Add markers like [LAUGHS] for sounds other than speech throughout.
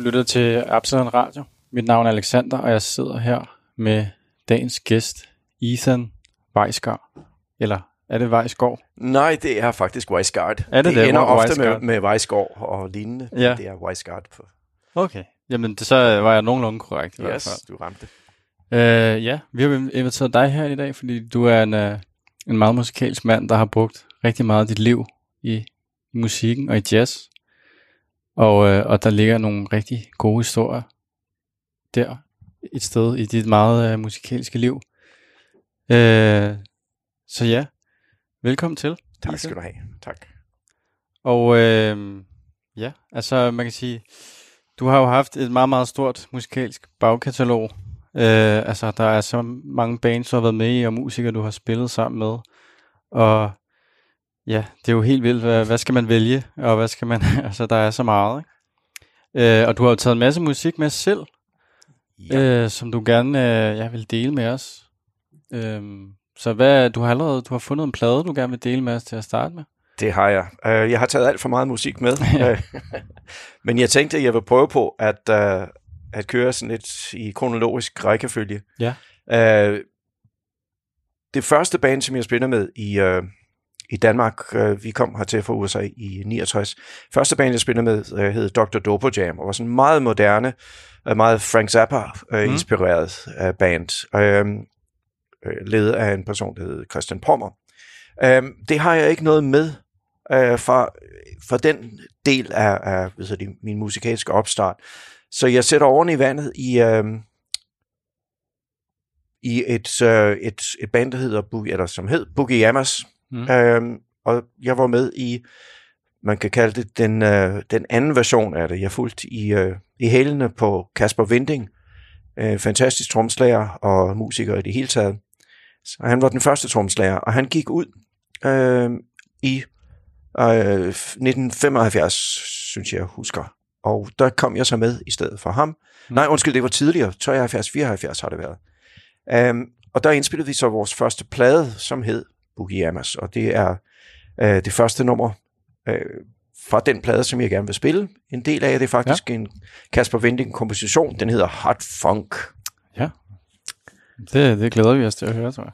Du lytter til Absalon Radio. Mit navn er Alexander, og jeg sidder her med dagens gæst, Ethan Weisgaard. Eller er det Weisgaard? Nej, det er faktisk Weisgaard. Er det det? det? ender ofte Weisgaard? med, med Weisgaard og lignende. Ja. Det er Weisgaard. På. Okay. Jamen, det, så var jeg nogenlunde korrekt i hvert Yes, fald. du ramte. Øh, ja, vi har inviteret dig her i dag, fordi du er en, uh, en meget musikalsk mand, der har brugt rigtig meget af dit liv i musikken og i jazz. Og, uh, og der ligger nogle rigtig gode historier der et sted i dit meget uh, musikalske liv. Uh, så ja, velkommen til. Tak skal du have. Tak. Og øh, ja, altså man kan sige, du har jo haft et meget, meget stort musikalsk bagkatalog. Øh, altså der er så mange bands, du har været med i, og musikere, du har spillet sammen med. Og ja, det er jo helt vildt, hvad, hvad skal man vælge, og hvad skal man, [LAUGHS] altså der er så meget, ikke? Øh, og du har jo taget en masse musik med selv, Ja. øh, som du gerne øh, ja, vil dele med os. Øh, så hvad, du har allerede du har fundet en plade, du gerne vil dele med os til at starte med? Det har jeg. Uh, jeg har taget alt for meget musik med. [LAUGHS] Øh, Men jeg tænkte, at jeg vil prøve på at, uh, at køre sådan lidt i kronologisk rækkefølge. Ja. Det første band, som jeg spiller med i, i Danmark, uh, vi kom hertil fra USA i 69. Første band, jeg spiller med, uh, hed Dr. Dopo Jam, og var sådan meget moderne, uh, meget Frank Zappa-inspireret uh, uh, band. Uh, uh, ledet af en person, der hed Christian Pommer. Uh, det har jeg ikke noget med fra, fra den del af, af hvad det, min musikalske opstart. Så jeg sætter oven i vandet i, uh, i et, uh, et, et band, der hedder Boogie, eller som hed Boogie Yamas. Mm. Uh, og jeg var med i, man kan kalde det den, uh, den anden version af det. Jeg fulgte i, uh, i hælene på Kasper Vinding, uh, fantastisk tromslager og musiker i det hele taget. Så han var den første tromslager, og han gik ud øh, i øh, 1975, synes jeg husker. Og der kom jeg så med i stedet for ham. Mm. Nej, undskyld, det var tidligere. 73, 74 har det været. Um, og der indspillede vi så vores første plade, som hed Boogie Yamas. Og det er øh, det første nummer øh, fra den plade, som jeg gerne vil spille. En del af det er faktisk ja. en Kasper Vinding komposition. Den hedder Hot Funk. Det, det glæder vi os til at høre, tror jeg.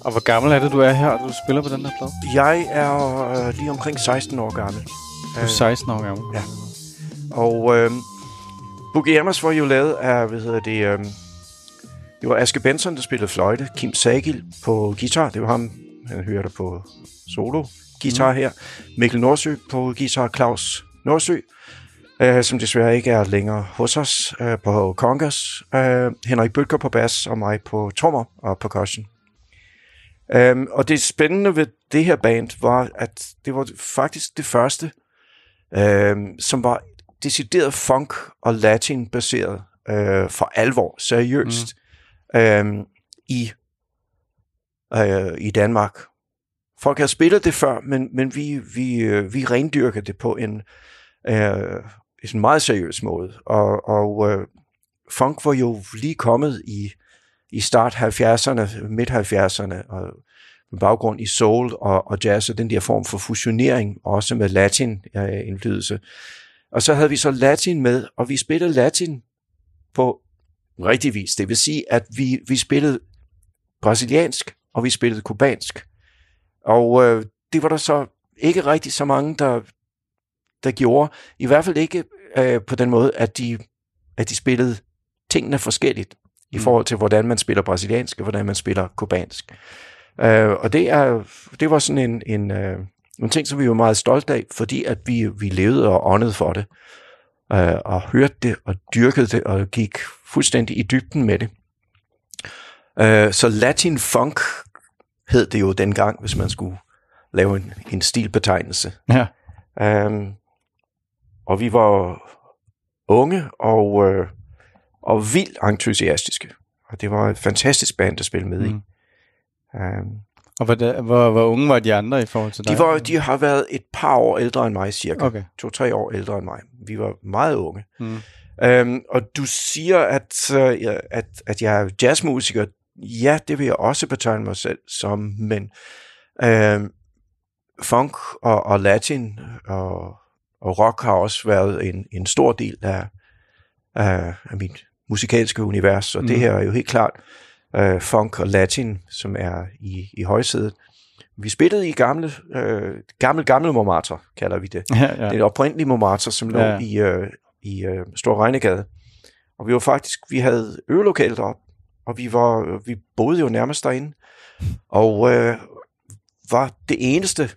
Og hvor gammel er det, du er her, og du spiller på den her plade? Jeg er øh, lige omkring 16 år gammel. Du er 16 år gammel. Ja. Og øh, Boogie Yamas var jo lavet af, hvad hedder det, øh, det var Aske Benson, der spillede fløjte, Kim Sagil på guitar, det var ham, han hørte på solo guitar mm. her, Mikkel Nordsø på guitar, Claus Nordsø, øh, som desværre ikke er længere hos os øh, på Congas, øh, Henrik Bøtger på bass og mig på trommer og percussion. Um, og det spændende ved det her band var, at det var faktisk det første, um, som var decideret funk og latin baseret uh, for alvor, seriøst, mm. um, i, øh, i Danmark. Folk har spillet det før, men, men vi, vi, øh, vi rendyrker det på en, øh, en meget seriøs måde. Og, og øh, funk var jo lige kommet i, i start 70'erne, midt 70'erne, og med baggrund i soul og, og jazz, og den der form for fusionering, også med latin-indflydelse. Og så havde vi så latin med, og vi spillede latin på rigtig vis. Det vil sige, at vi, vi spillede brasiliansk, og vi spillede kubansk. Og øh, det var der så ikke rigtig så mange, der, der gjorde. I hvert fald ikke øh, på den måde, at de, at de spillede tingene forskelligt i mm. forhold til, hvordan man spiller brasiliansk og hvordan man spiller kubansk. Øh, og det, er, det var sådan en, en, øh, en ting, som vi var meget stolte af, fordi at vi, vi levede og åndede for det, øh, og hørte det og dyrkede det og gik fuldstændig i dybden med det. Øh, så Latin Funk hed det jo dengang, hvis man skulle lave en, en stilbetegnelse. Ja. Um, og vi var unge og, øh, og vildt entusiastiske. Og det var et fantastisk band at spille med mm. i. Um, og hvor, hvor, hvor unge var de andre i forhold til dig? De, var, de har været et par år ældre end mig, cirka. Okay. To-tre år ældre end mig. Vi var meget unge. Mm. Um, og du siger, at, uh, at, at jeg er jazzmusiker. Ja, det vil jeg også betegne mig selv som, men um, funk og, og latin og, og rock har også været en, en stor del af, af, af mit musikalske univers, og mm. det her er jo helt klart uh, funk og latin, som er i, i højsædet. Vi spillede i gamle, øh, gamle, gamle Montmartre, kalder vi det. Ja, ja. Det er oprindelige Montmartre, som lå ja. i, øh, i øh, Stor Regnegade. Og vi var faktisk, vi havde øvelokalet op, og vi, var, vi boede jo nærmest derinde. Og øh, var det eneste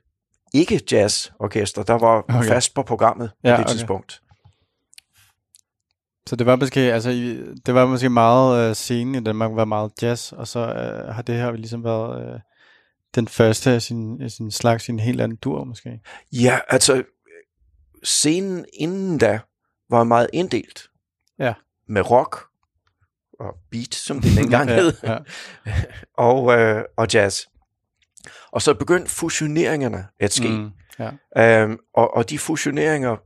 ikke jazzorkester, der var okay. fast på programmet ja, på det okay. tidspunkt. Så det var måske, altså, det var måske meget øh, scenen i Danmark, var meget jazz, og så øh, har det her ligesom været øh, den første af sin, af sin slags, en helt anden dur måske. Ja, altså, scenen inden da var meget inddelt. Ja. Med rock og beat, som det dengang [LAUGHS] ja, hed, ja. [LAUGHS] og, øh, og jazz. Og så begyndte fusioneringerne at ske. Mm, ja. øhm, og, og de fusioneringer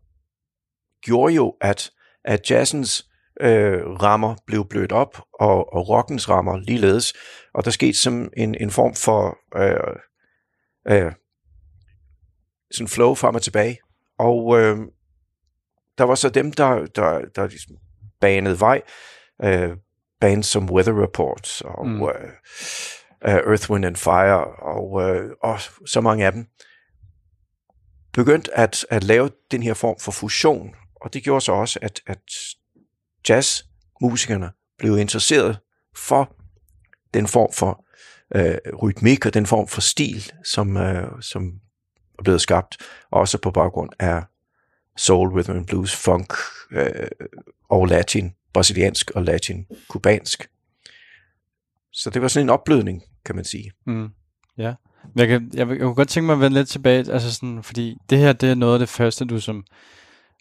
gjorde jo, at, at jazzens øh, rammer blev blødt op, og, og rockens rammer ligeledes. Og der skete som en, en form for øh, øh, sådan flow frem og tilbage. Og øh, der var så dem, der, der, der ligesom banede vej. Øh, bands som Weather Report og mm. øh, uh, Earth, Wind and Fire og, uh, og så mange af dem, begyndt at, at lave den her form for fusion. Og det gjorde så også, at, at jazzmusikerne blev interesseret for den form for øh, rytmik og den form for stil, som, øh, som er blevet skabt, også på baggrund af soul, rhythm and blues, funk øh, og latin, brasiliansk og latin, kubansk. Så det var sådan en opblødning, kan man sige. Mm. Ja. Jeg kan, jeg, jeg kunne godt tænke mig at vende lidt tilbage, altså sådan, fordi det her, det er noget af det første, du som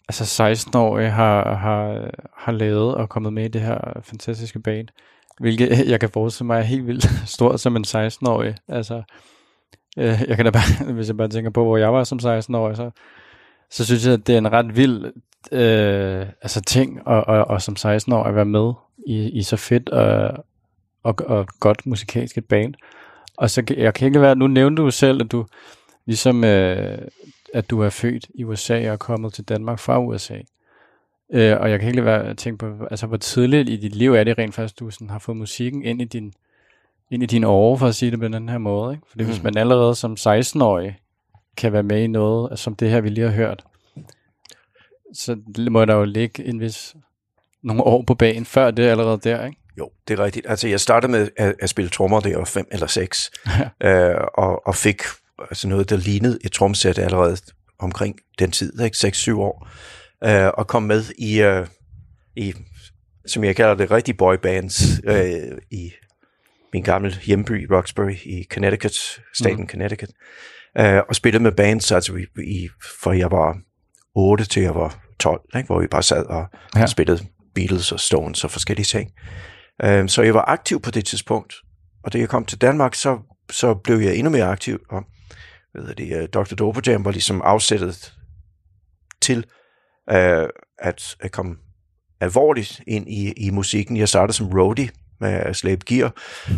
altså 16-årig har, har, har lavet og kommet med i det her fantastiske band. Hvilket [LAUGHS] jeg kan forestille mig er helt vildt [LAUGHS] stort som en 16-årig. Altså, øh, jeg kan da bare, [LAUGHS] hvis jeg bare tænker på, hvor jeg var som 16-årig, så, så synes jeg, at det er en ret vild øh, altså ting at, og, og som 16-årig at være med i, i så fedt og, og, og godt musikalsk et band. Og så jeg kan ikke være, nu nævnte du selv, at du ligesom, øh, at du er født i USA og er kommet til Danmark fra USA. Øh, og jeg kan ikke være at tænke på, altså hvor tidligt i dit liv er det rent faktisk, du sådan har fået musikken ind i din, ind i dine år, for at sige det på den her måde. Ikke? Fordi mm. hvis man allerede som 16-årig kan være med i noget, som det her, vi lige har hørt, så må der jo ligge en vis nogle år på banen før det allerede der, ikke? Jo, det er rigtigt. Altså, jeg startede med at, at spille trommer, det var fem eller seks, ja. [LAUGHS] øh, og, og fik altså noget, der lignede et tromsæt allerede omkring den tid, ikke? 6-7 år, øh, og kom med i, øh, i, som jeg kalder det, rigtig boybands øh, i min gamle hjemby, Roxbury, i Connecticut, staten mm. Connecticut, øh, og spillede med bands, altså i, i, for jeg var 8 til jeg var 12, ikke? hvor vi bare sad og ja. spillede Beatles og Stones og forskellige ting. Øh, så jeg var aktiv på det tidspunkt, og da jeg kom til Danmark, så, så blev jeg endnu mere aktiv, og ved det, uh, Dr. Dope Jam var ligesom afsættet til uh, at, at komme alvorligt ind i, i musikken. Jeg startede som roadie med Slave Gear,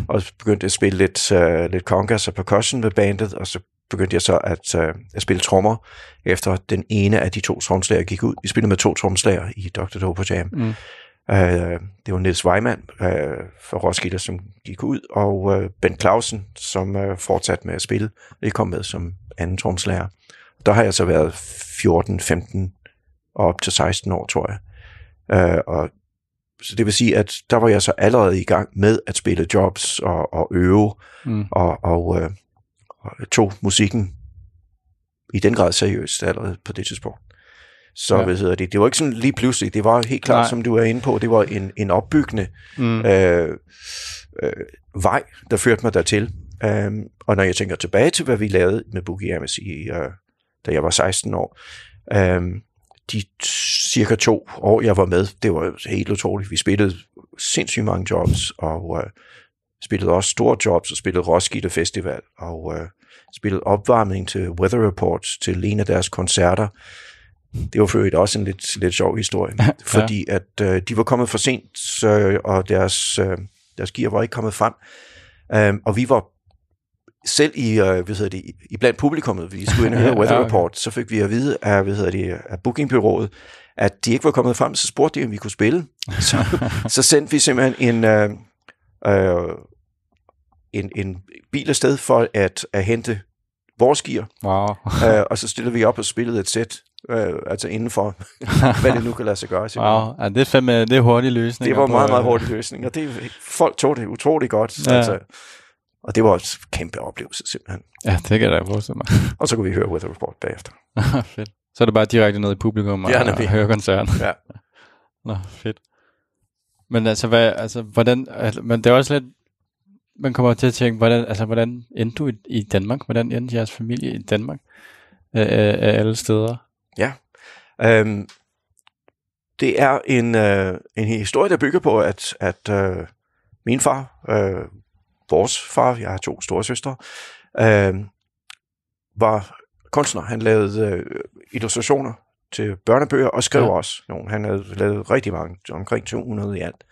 og begyndte at spille lidt, uh, lidt congas og percussion med bandet, og så begyndte jeg så at, uh, at spille trommer, efter den ene af de to tromslager gik ud. Vi spillede med to tromslager i Dr. Dope Jam. Mm. Uh, det var Niels Weimann uh, fra Roskilde, som gik ud, og uh, Ben Clausen, som uh, fortsatte med at spille. Det kom med som anden tromslager. Der har jeg så været 14, 15 og op til 16 år, tror jeg. Uh, og så det vil sige, at der var jeg så allerede i gang med at spille jobs og, og øve, mm. og, og, uh, og tog musikken i den grad seriøst allerede på det tidspunkt. Så ja. hvad hedder det, det var ikke sådan lige pludselig, det var helt klart, Nej. som du er inde på, det var en, en opbyggende mm. øh, øh, vej, der førte mig dertil. Um, og når jeg tænker tilbage til, hvad vi lavede med Boogie Ames i, uh, da jeg var 16 år, um, de cirka to år, jeg var med, det var helt utroligt. Vi spillede sindssygt mange jobs, og uh, spillede også store jobs, og spillede Roskilde Festival, og uh, spillede opvarmning til Weather Report, til en af deres koncerter. Det var for øvrigt også en lidt, lidt sjov historie, ja. fordi at uh, de var kommet for sent, så, og deres, uh, deres gear var ikke kommet frem. Um, og vi var selv i, uh, hvad hedder det, i blandt publikummet, vi skulle ind og høre Weather Report, så fik vi at vide af, hvad hedder det, af bookingbyrået, at de ikke var kommet frem, så spurgte de, om vi kunne spille. Så, [LAUGHS] så sendte vi simpelthen en, uh, uh, en, en bil afsted for at, at hente vores gear. Wow. uh, og så stillede vi op og spillede et sæt, uh, altså inden for, [LAUGHS] hvad det nu kan lade sig gøre. Wow. Ja, det er fandme, det er hurtig løsning. Det var meget, meget hurtig løsning, og det, folk tog det utrolig godt. Ja. Altså, og det var en kæmpe oplevelse, simpelthen. Ja, det kan jeg da forestille mig. [LAUGHS] og så kunne vi høre Weather Report bagefter. [LAUGHS] fedt. Så er det bare direkte ned i publikum og, ja, og høre koncerten. Ja. Nå, fedt. Men altså, hvad, altså, hvordan, altså, men det er også lidt, man kommer til at tænke, hvordan, altså, hvordan endte du i, i Danmark? Hvordan endte jeres familie i Danmark? Af, af alle steder? Ja. Øhm, det er en, øh, en historie, der bygger på, at, at øh, min far øh, vores far, jeg har to store søstre, øh, var kunstner. Han lavede øh, illustrationer til børnebøger og skrev ja. også nogle. Han havde lavet rigtig mange, omkring 200 i alt.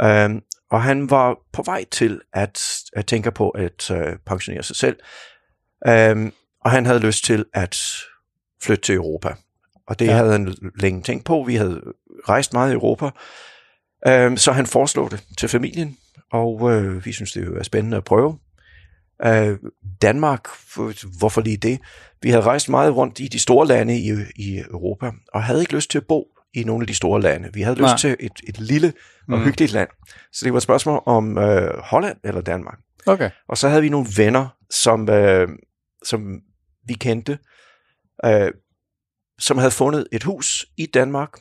Øh, og han var på vej til at, at tænke på at øh, pensionere sig selv. Øh, og han havde lyst til at flytte til Europa. Og det ja. havde han længe tænkt på. Vi havde rejst meget i Europa. Øh, så han foreslog det til familien og øh, vi synes, det er spændende at prøve. Øh, Danmark, hvorfor lige det? Vi havde rejst meget rundt i de store lande i, i Europa, og havde ikke lyst til at bo i nogle af de store lande. Vi havde lyst Nej. til et, et lille og mm. hyggeligt land. Så det var et spørgsmål om øh, Holland eller Danmark. Okay. Og så havde vi nogle venner, som, øh, som vi kendte, øh, som havde fundet et hus i Danmark,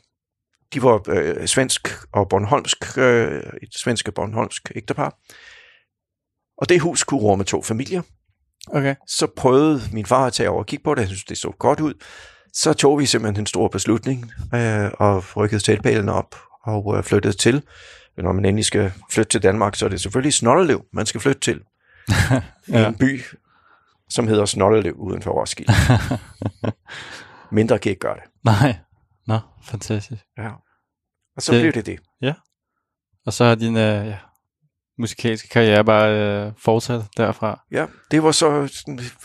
de var øh, svensk og bornholmsk, øh, et svensk og bornholmsk ægtepar. Og det hus kunne rumme to familier. Okay. Så prøvede min far at tage over og kigge på det. Jeg synes, det så godt ud. Så tog vi simpelthen en stor beslutning øh, og rykkede teltpælen op og øh, flyttede til. Når man endelig skal flytte til Danmark, så er det selvfølgelig Snollelev, man skal flytte til. [LAUGHS] ja. En by, som hedder Snollelev uden for Roskilde. [LAUGHS] Mindre kan ikke gøre det. Nej, Nå, fantastisk. Ja. Og så det, blev det det. Ja. Og så har din øh, ja, musikalske karriere bare øh, fortsat derfra. Ja, det var så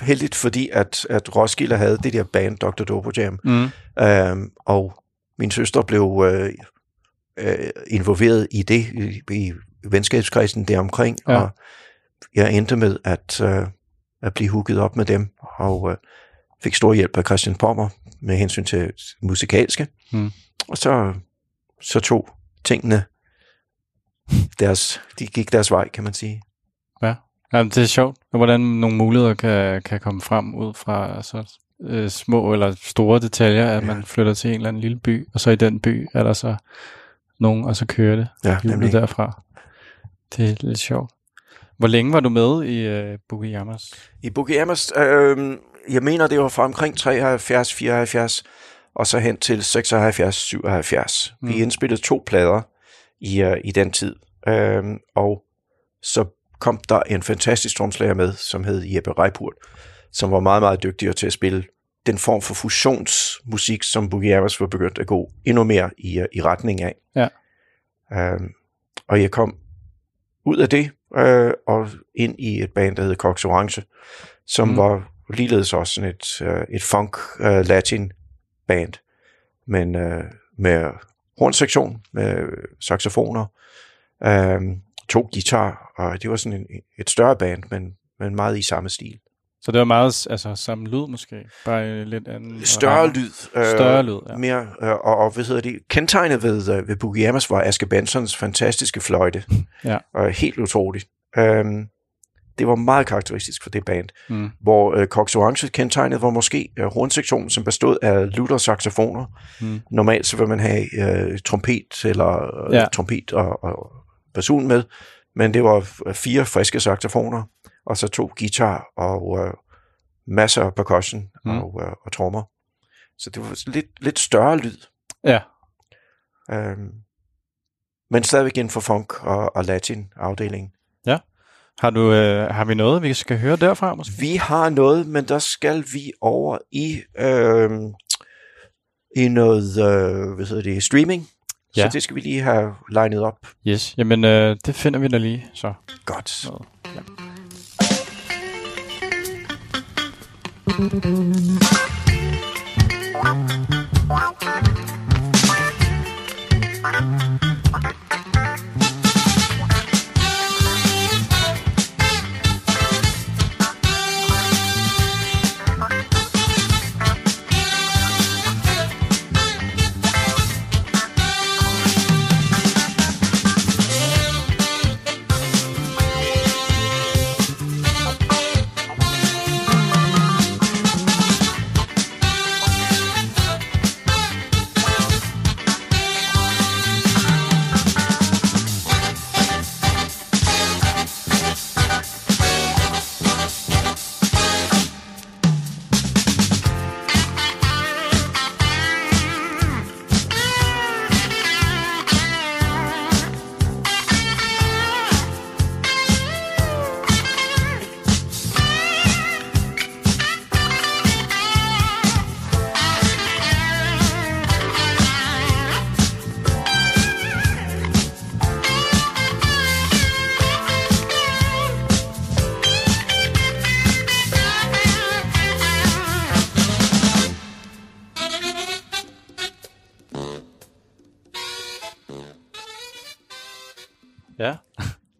heldigt, fordi at, at Roskilde havde det der band Dr. Dopo Jam. Mm. Øhm, og min søster blev øh, øh, involveret i det, i, i venskabskredsen deromkring, ja. og jeg endte med at, øh, at blive hooket op med dem, og øh, fik stor hjælp af Christian Pommer med hensyn til musikalske. Mm. Og så, så tog tingene deres, de gik deres vej, kan man sige. Ja, ja det er sjovt, hvordan nogle muligheder kan, kan komme frem ud fra altså, øh, små eller store detaljer, at ja. man flytter til en eller anden lille by, og så i den by er der så nogen, og så kører det ja, nemlig. derfra. Det er lidt sjovt. Hvor længe var du med i øh, Bukiyamas? I Bukiyamas, øh, jeg mener, det var fra omkring 73, 74, og så hen til 76, 77. Mm. Vi indspillede to plader i, uh, i den tid. Øhm, og så kom der en fantastisk tromslager med, som hed Jeppe Reipurt, som var meget, meget dygtig til at spille den form for fusionsmusik, som Boogie Abbas var begyndt at gå endnu mere i, øh, i retning af. Ja. Øhm, og jeg kom ud af det øh, og ind i et band, der hed Cox Orange, som Mm. var ligeledes også sådan et, øh, et funk øh, men øh, med hornsektion, med saxofoner, øh, to guitar, og det var sådan en, et større band, men, men meget i samme stil. Så det var meget altså, samme lyd måske, bare i lidt anden Større ramme. lyd. Øh, Større lyd, ja. Mere, øh, og, og hvad hedder det? Kentegnet ved, øh, ved Boogie Amas var Aske Bensons fantastiske fløjte. [LAUGHS] Ja. Og helt utroligt. Øhm, det var meget karakteristisk for det band. Mm. Hvor øh, Cox Orange kentegnet var måske øh, hornsektionen, som bestod af lutter saxofoner. Mm. Normalt så vil man have øh, trompet eller øh, Ja. trompet og, og basun med, men det var fire friske saxofoner, og så to guitar og øh, masser af percussion Mm. og, øh, og trommer. Så det var lidt, lidt større lyd, Ja, øhm, men stadigvæk inden for funk og, og latin afdeling. har, du, øh, har vi noget, vi skal høre derfra måske? Vi har noget, men der skal vi over i øh, i noget øh, hvad hedder det, streaming. Ja. Så det skal vi lige have legnet op. Yes, jamen øh, det finder vi da lige, så. Godt. Noget. Ja. Ja,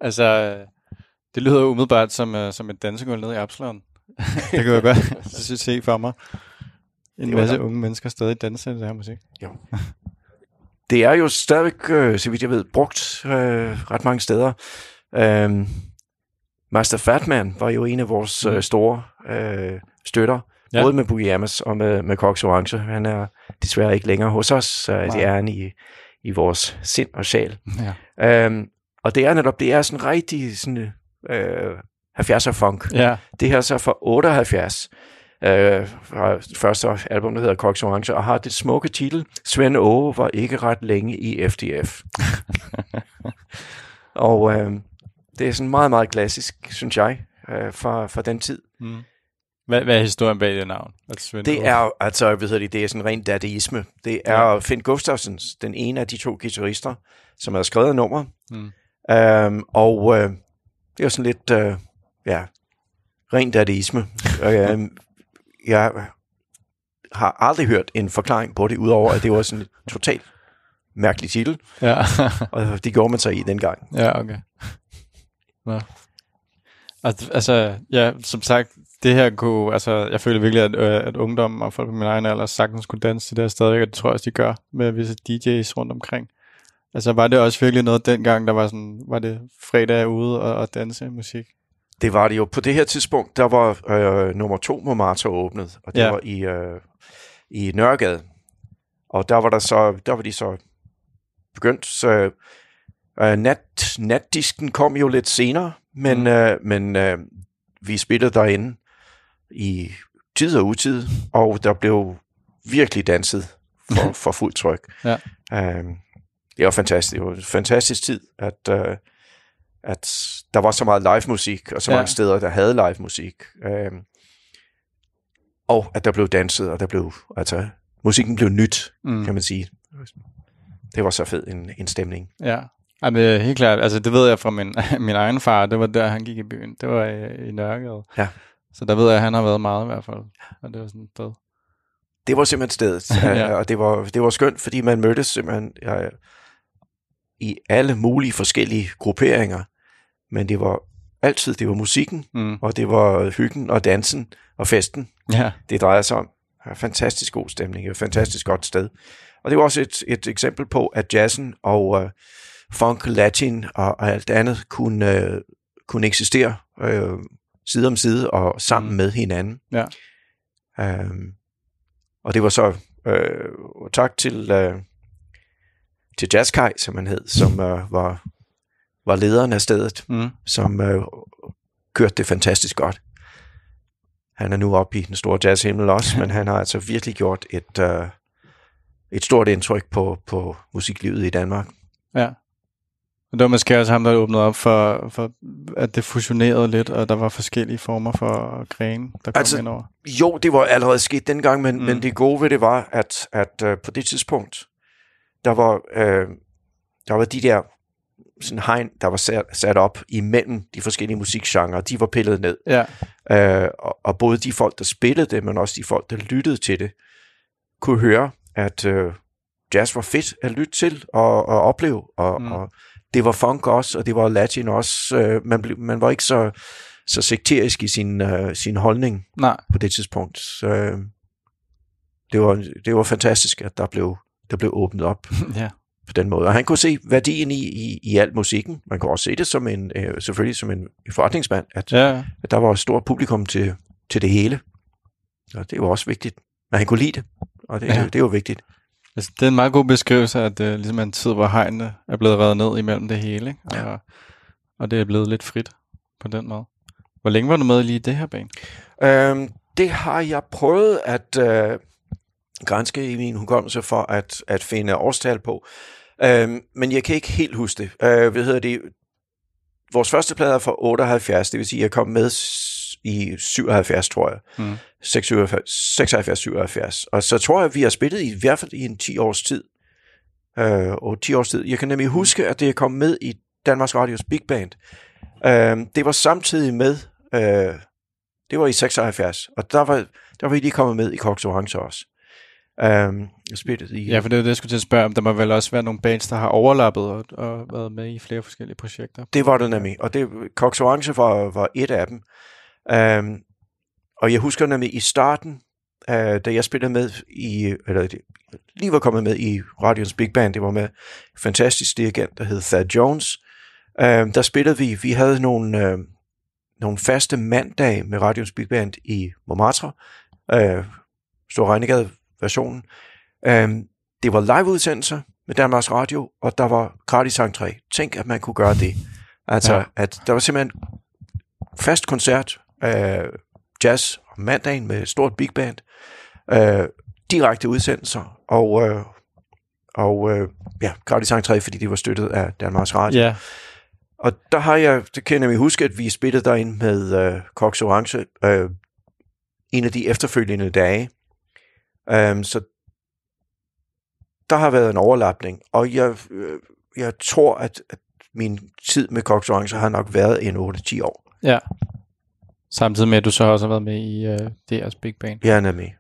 altså, øh, det lyder jo umiddelbart som, uh, som et dansegulv nede i Absalon. [LAUGHS] det kan jeg godt [LAUGHS] se- for mig. En masse der. unge mennesker stadig danser det her musik. Jo. Det er jo stadigvæk, øh, så vidt jeg ved, brugt øh, ret mange steder. Øhm, Master Fatman var jo en af vores øh, store øh, støtter, Ja. både med Boogie og med, med Cox Orange. Han er desværre ikke længere hos os, så Nej. det er han i, i vores sind og sjæl. Ja. Øhm, og det er netop, det er sådan rigtig sådan, øh, 70'er funk. ja, Det her er så fra 78. Øh, fra første album, der hedder Cox Orange, og har det smukke titel, Svend Åge var ikke ret længe i FDF. [LAUGHS] og øh, det er sådan meget, meget klassisk, synes jeg, øh, fra, fra den tid. Mm. Hvad, hvad er historien bag det navn? Altså, Det er, altså, hvad hedder det, det er sådan rent dadaisme. Det er ja. Finn Gustafsens, den ene af de to guitarister, som har skrevet nummer. Mm. Øhm, og øh, det er sådan lidt, øh, ja, rent dadaisme. øhm, jeg har aldrig hørt en forklaring på det, udover at det var sådan et totalt mærkelig titel, Ja, [LAUGHS] og det gjorde man sig i dengang. ja okay. Nå. Altså, ja, som sagt, det her kunne, altså, jeg føler virkelig, at, øh, at ungdommen og folk på min egen alder sagtens kunne danse til det her stadig, og det tror jeg også, de gør med visse DJ's rundt omkring. Altså, var det også virkelig noget dengang, der var sådan, var det fredag ude og, og danse musik? Det var det jo. På det her tidspunkt, der var øh, nummer to Momato åbnet, og det Ja. var i, øh, i Nørregade. Og der var, der, så, der var de så begyndt. Så, øh, nat, natdisken kom jo lidt senere, men, mm. øh, men øh, vi spillede derinde i tid og utid, og der blev virkelig danset for, [LAUGHS] for fuld tryk. Ja. Øh, det var fantastisk. Det var en fantastisk tid, at, øh, at der var så meget live musik, og så Ja. mange steder, der havde live musik. Øhm, og at der blev danset, og der blev, altså, musikken blev nyt, Mm. kan man sige. Det var så fed en, en stemning. Ja, Ej, men øh, helt klart. Altså, det ved jeg fra min, [LAUGHS] min egen far. Det var der, han gik i byen. Det var i, i Nørregade. Ja. Så der ved jeg, at han har været meget i hvert fald. Og det var sådan fedt. Det var simpelthen stedet, [LAUGHS] Ja. ja. og det var, det var skønt, fordi man mødtes simpelthen ja, i alle mulige forskellige grupperinger, men det var altid, det var musikken, Mm. og det var hyggen og dansen og festen, Ja, det drejer sig om. Ja, Fantastisk god stemning, et fantastisk godt sted. Og det var også et, et eksempel på, at jazzen og øh, funk, latin og, og alt andet kunne, øh, kunne eksistere øh, side om side og sammen Mm. med hinanden. Ja. Øhm, og det var så øh, tak til, øh, til Jazzkaj, som han hed, som øh, var, var lederen af stedet mm. som øh, kørte det fantastisk godt. Han er nu oppe i den store jazzhimmel også, [LAUGHS] men han har altså virkelig gjort et, øh, et stort indtryk på, på musiklivet i Danmark. ja. Og det var måske også ham, der åbnede op for, for, at det fusionerede lidt, og der var forskellige former for grene, der kom Altså, ind over. Jo, det var allerede sket dengang, men, Mm. mm. men det gode ved det var, at, at øh, på det tidspunkt, der var, øh, der var de der sådan hegn, der var sat, sat op imellem de forskellige musikgenre, de var pillet ned. Ja, Øh, og, og både de folk, der spillede det, men også de folk, der lyttede til det, kunne høre, at øh, jazz var fedt at lytte til og, og opleve. Og, mm. og det var funk også, og det var latin også. Øh, man, blev, man var ikke så, så sekterisk i sin, øh, sin holdning nej. på det tidspunkt. Så, øh, det, var, det var fantastisk, at der blev, der blev åbnet op [LAUGHS] ja. på den måde. Og han kunne se værdien i, i, i al musikken. Man kunne også se det som en, øh, selvfølgelig som en forretningsmand, at Ja, at der var et stort publikum til, til det hele. Og det var også vigtigt. Men han kunne lide det, og det, Ja. det, det var vigtigt. altså, det er en meget god beskrivelse, at det ligesom er en tid, hvor hegnene er blevet revet ned imellem det hele, ikke? Og, Ja. og det er blevet lidt frit på den måde. Hvor længe var du med lige i det her band? Øhm, det har jeg prøvet at øh, grænske i min hukommelse for at, at finde årstal på. Øhm, men jeg kan ikke helt huske det. Øh, hvad hedder det? Vores første plade er fra 78, det vil sige, at jeg kom med i 77, tror jeg. Mm. 76, 77. Og så tror jeg, vi har spillet i, i hvert fald i en 10 års tid. Øh, og 10 års tid. Jeg kan nemlig huske, at det er kommet med i Danmarks Radios Big Band. Øh, det var samtidig med, øh, det var i 76, og der var, der var vi lige kommet med i Cox Orange også. Øh, jeg spillede i, Ja, for det er det, jeg skulle til at spørge om. Der må vel også være nogle bands, der har overlappet og, og været med i flere forskellige projekter. Det var det nemlig, og det, Cox Orange var, var et af dem. Um, og jeg husker nemlig i starten, uh, da jeg spillede med i, eller lige var kommet med i Radions Big Band, det var med en fantastisk dirigent, der hed Thad Jones. Um, der spillede vi, vi havde nogle, uh, nogle faste mandage med Radions Big Band i Montmartre, uh, Stor Regnegade versionen. Um, det var liveudsendelser med Danmarks Radio, og der var gratis entré. Tænk, at man kunne gøre det. Altså, Ja. at der var simpelthen fast koncert, øh, jazz om mandagen med stort big band, øh, direkte udsendelser, og, øh, og øh, ja, gratis entré, fordi det var støttet af Danmarks Radio. Ja, Og der har jeg, det kan jeg nemlig huske, at vi spillede derinde med øh, Cox Orange øh, en af de efterfølgende dage. Um, så der har været en overlapning, og jeg, øh, jeg tror, at, at min tid med Cox Orange har nok været en 8-10 år. ja. Samtidig med, at du så også har været med i uh, DR's Big Band. Jeg er nemlig.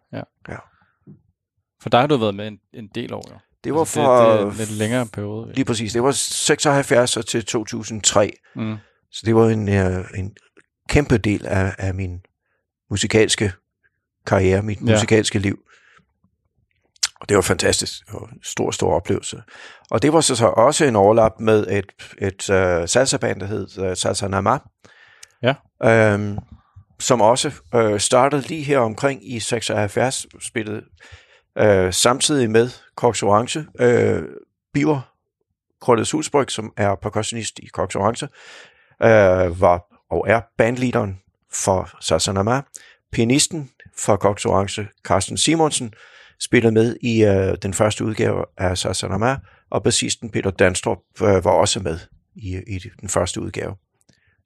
For der har du været med en, en del år, jo. Det var Altså, fra, Det, det en lidt længere periode. lige præcis, det var 76 og til 2003, Mm. så det var en, øh, en kæmpe del af, af min musikalske karriere, mit Ja. ja. musikalske liv. Og det var fantastisk. En stor, stor oplevelse. Og det var så, så også en overlap med et, et uh, salsa-band, der hed uh, Salsa Nama. Ja. Øhm, som også øh, startede lige her omkring i 76, spillede øh, samtidig med Cox Orange, øh, Biver Krøllet Sulsbryg, som er percussionist i Cox Orange, øh, var og er bandleaderen for Salsa Nama. Pianisten for Cox Orange, Carsten Simonsen, spillede med i øh, den første udgave af Salsa Nama, og bassisten Peter Danstrup øh, var også med i, i den første udgave.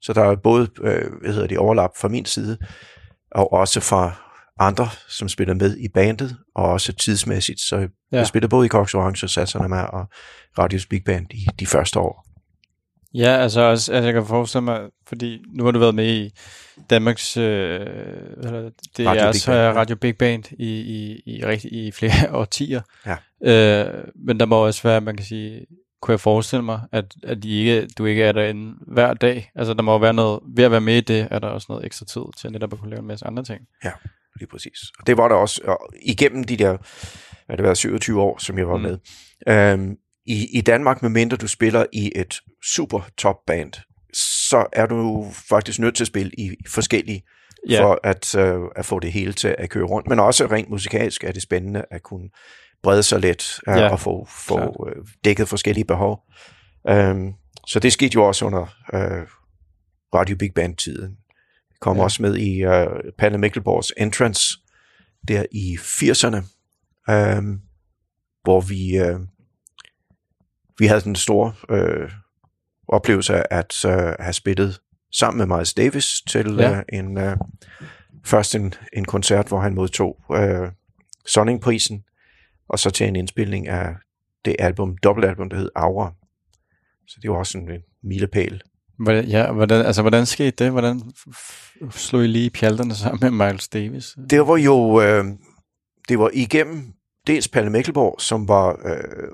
Så der er både øh, hvad hedder det, overlap fra min side, og også fra andre, som spiller med i bandet, og også tidsmæssigt. Så ja. jeg spiller både i Cox Orange og Sassanama og Radios Big Band i de første år. Ja, altså, også, altså jeg kan forestille mig, fordi nu har du været med i Danmarks øh, det Radio, er Big Band, ja. Radio Big Band i, i, i, rigtig, i flere [LAUGHS] årtier. Ja. Øh, men der må også være, man kan sige, kunne jeg forestille mig, at, at de ikke, du ikke er derinde hver dag. Altså der må være noget, ved at være med i det, er der også noget ekstra tid til netop at kunne lave en masse andre ting. Ja, lige præcis. Og det var der også, og igennem de der, hvad det var, 27 år, som jeg var mm. med. Øhm, i, I Danmark, medmindre du spiller i et super top band, så er du faktisk nødt til at spille i forskellige, yeah. for at, øh, at få det hele til at køre rundt. Men også rent musikalsk er det spændende at kunne brede sig lidt øh, ja, og få, få øh, dækket forskellige behov. Um, så det skete jo også under øh, Radio Big Band-tiden. Kom ja. også med i øh, Palle Mikkelborgs Entrance der i 80'erne, øh, hvor vi, øh, vi havde den store øh, oplevelse af at øh, have spillet sammen med Miles Davis til ja. øh, en øh, først en, en koncert, hvor han modtog øh, Sonningprisen, og så til en indspilning af det album, dobbeltalbum, der hed Aura. Så det var også en, en milepæl. Hvordan, ja, hvordan, altså, hvordan skete det? Hvordan slog I lige pjalterne sammen med Miles Davis? Det var jo øh, det var igennem dels Palle Mikkelborg, som var øh,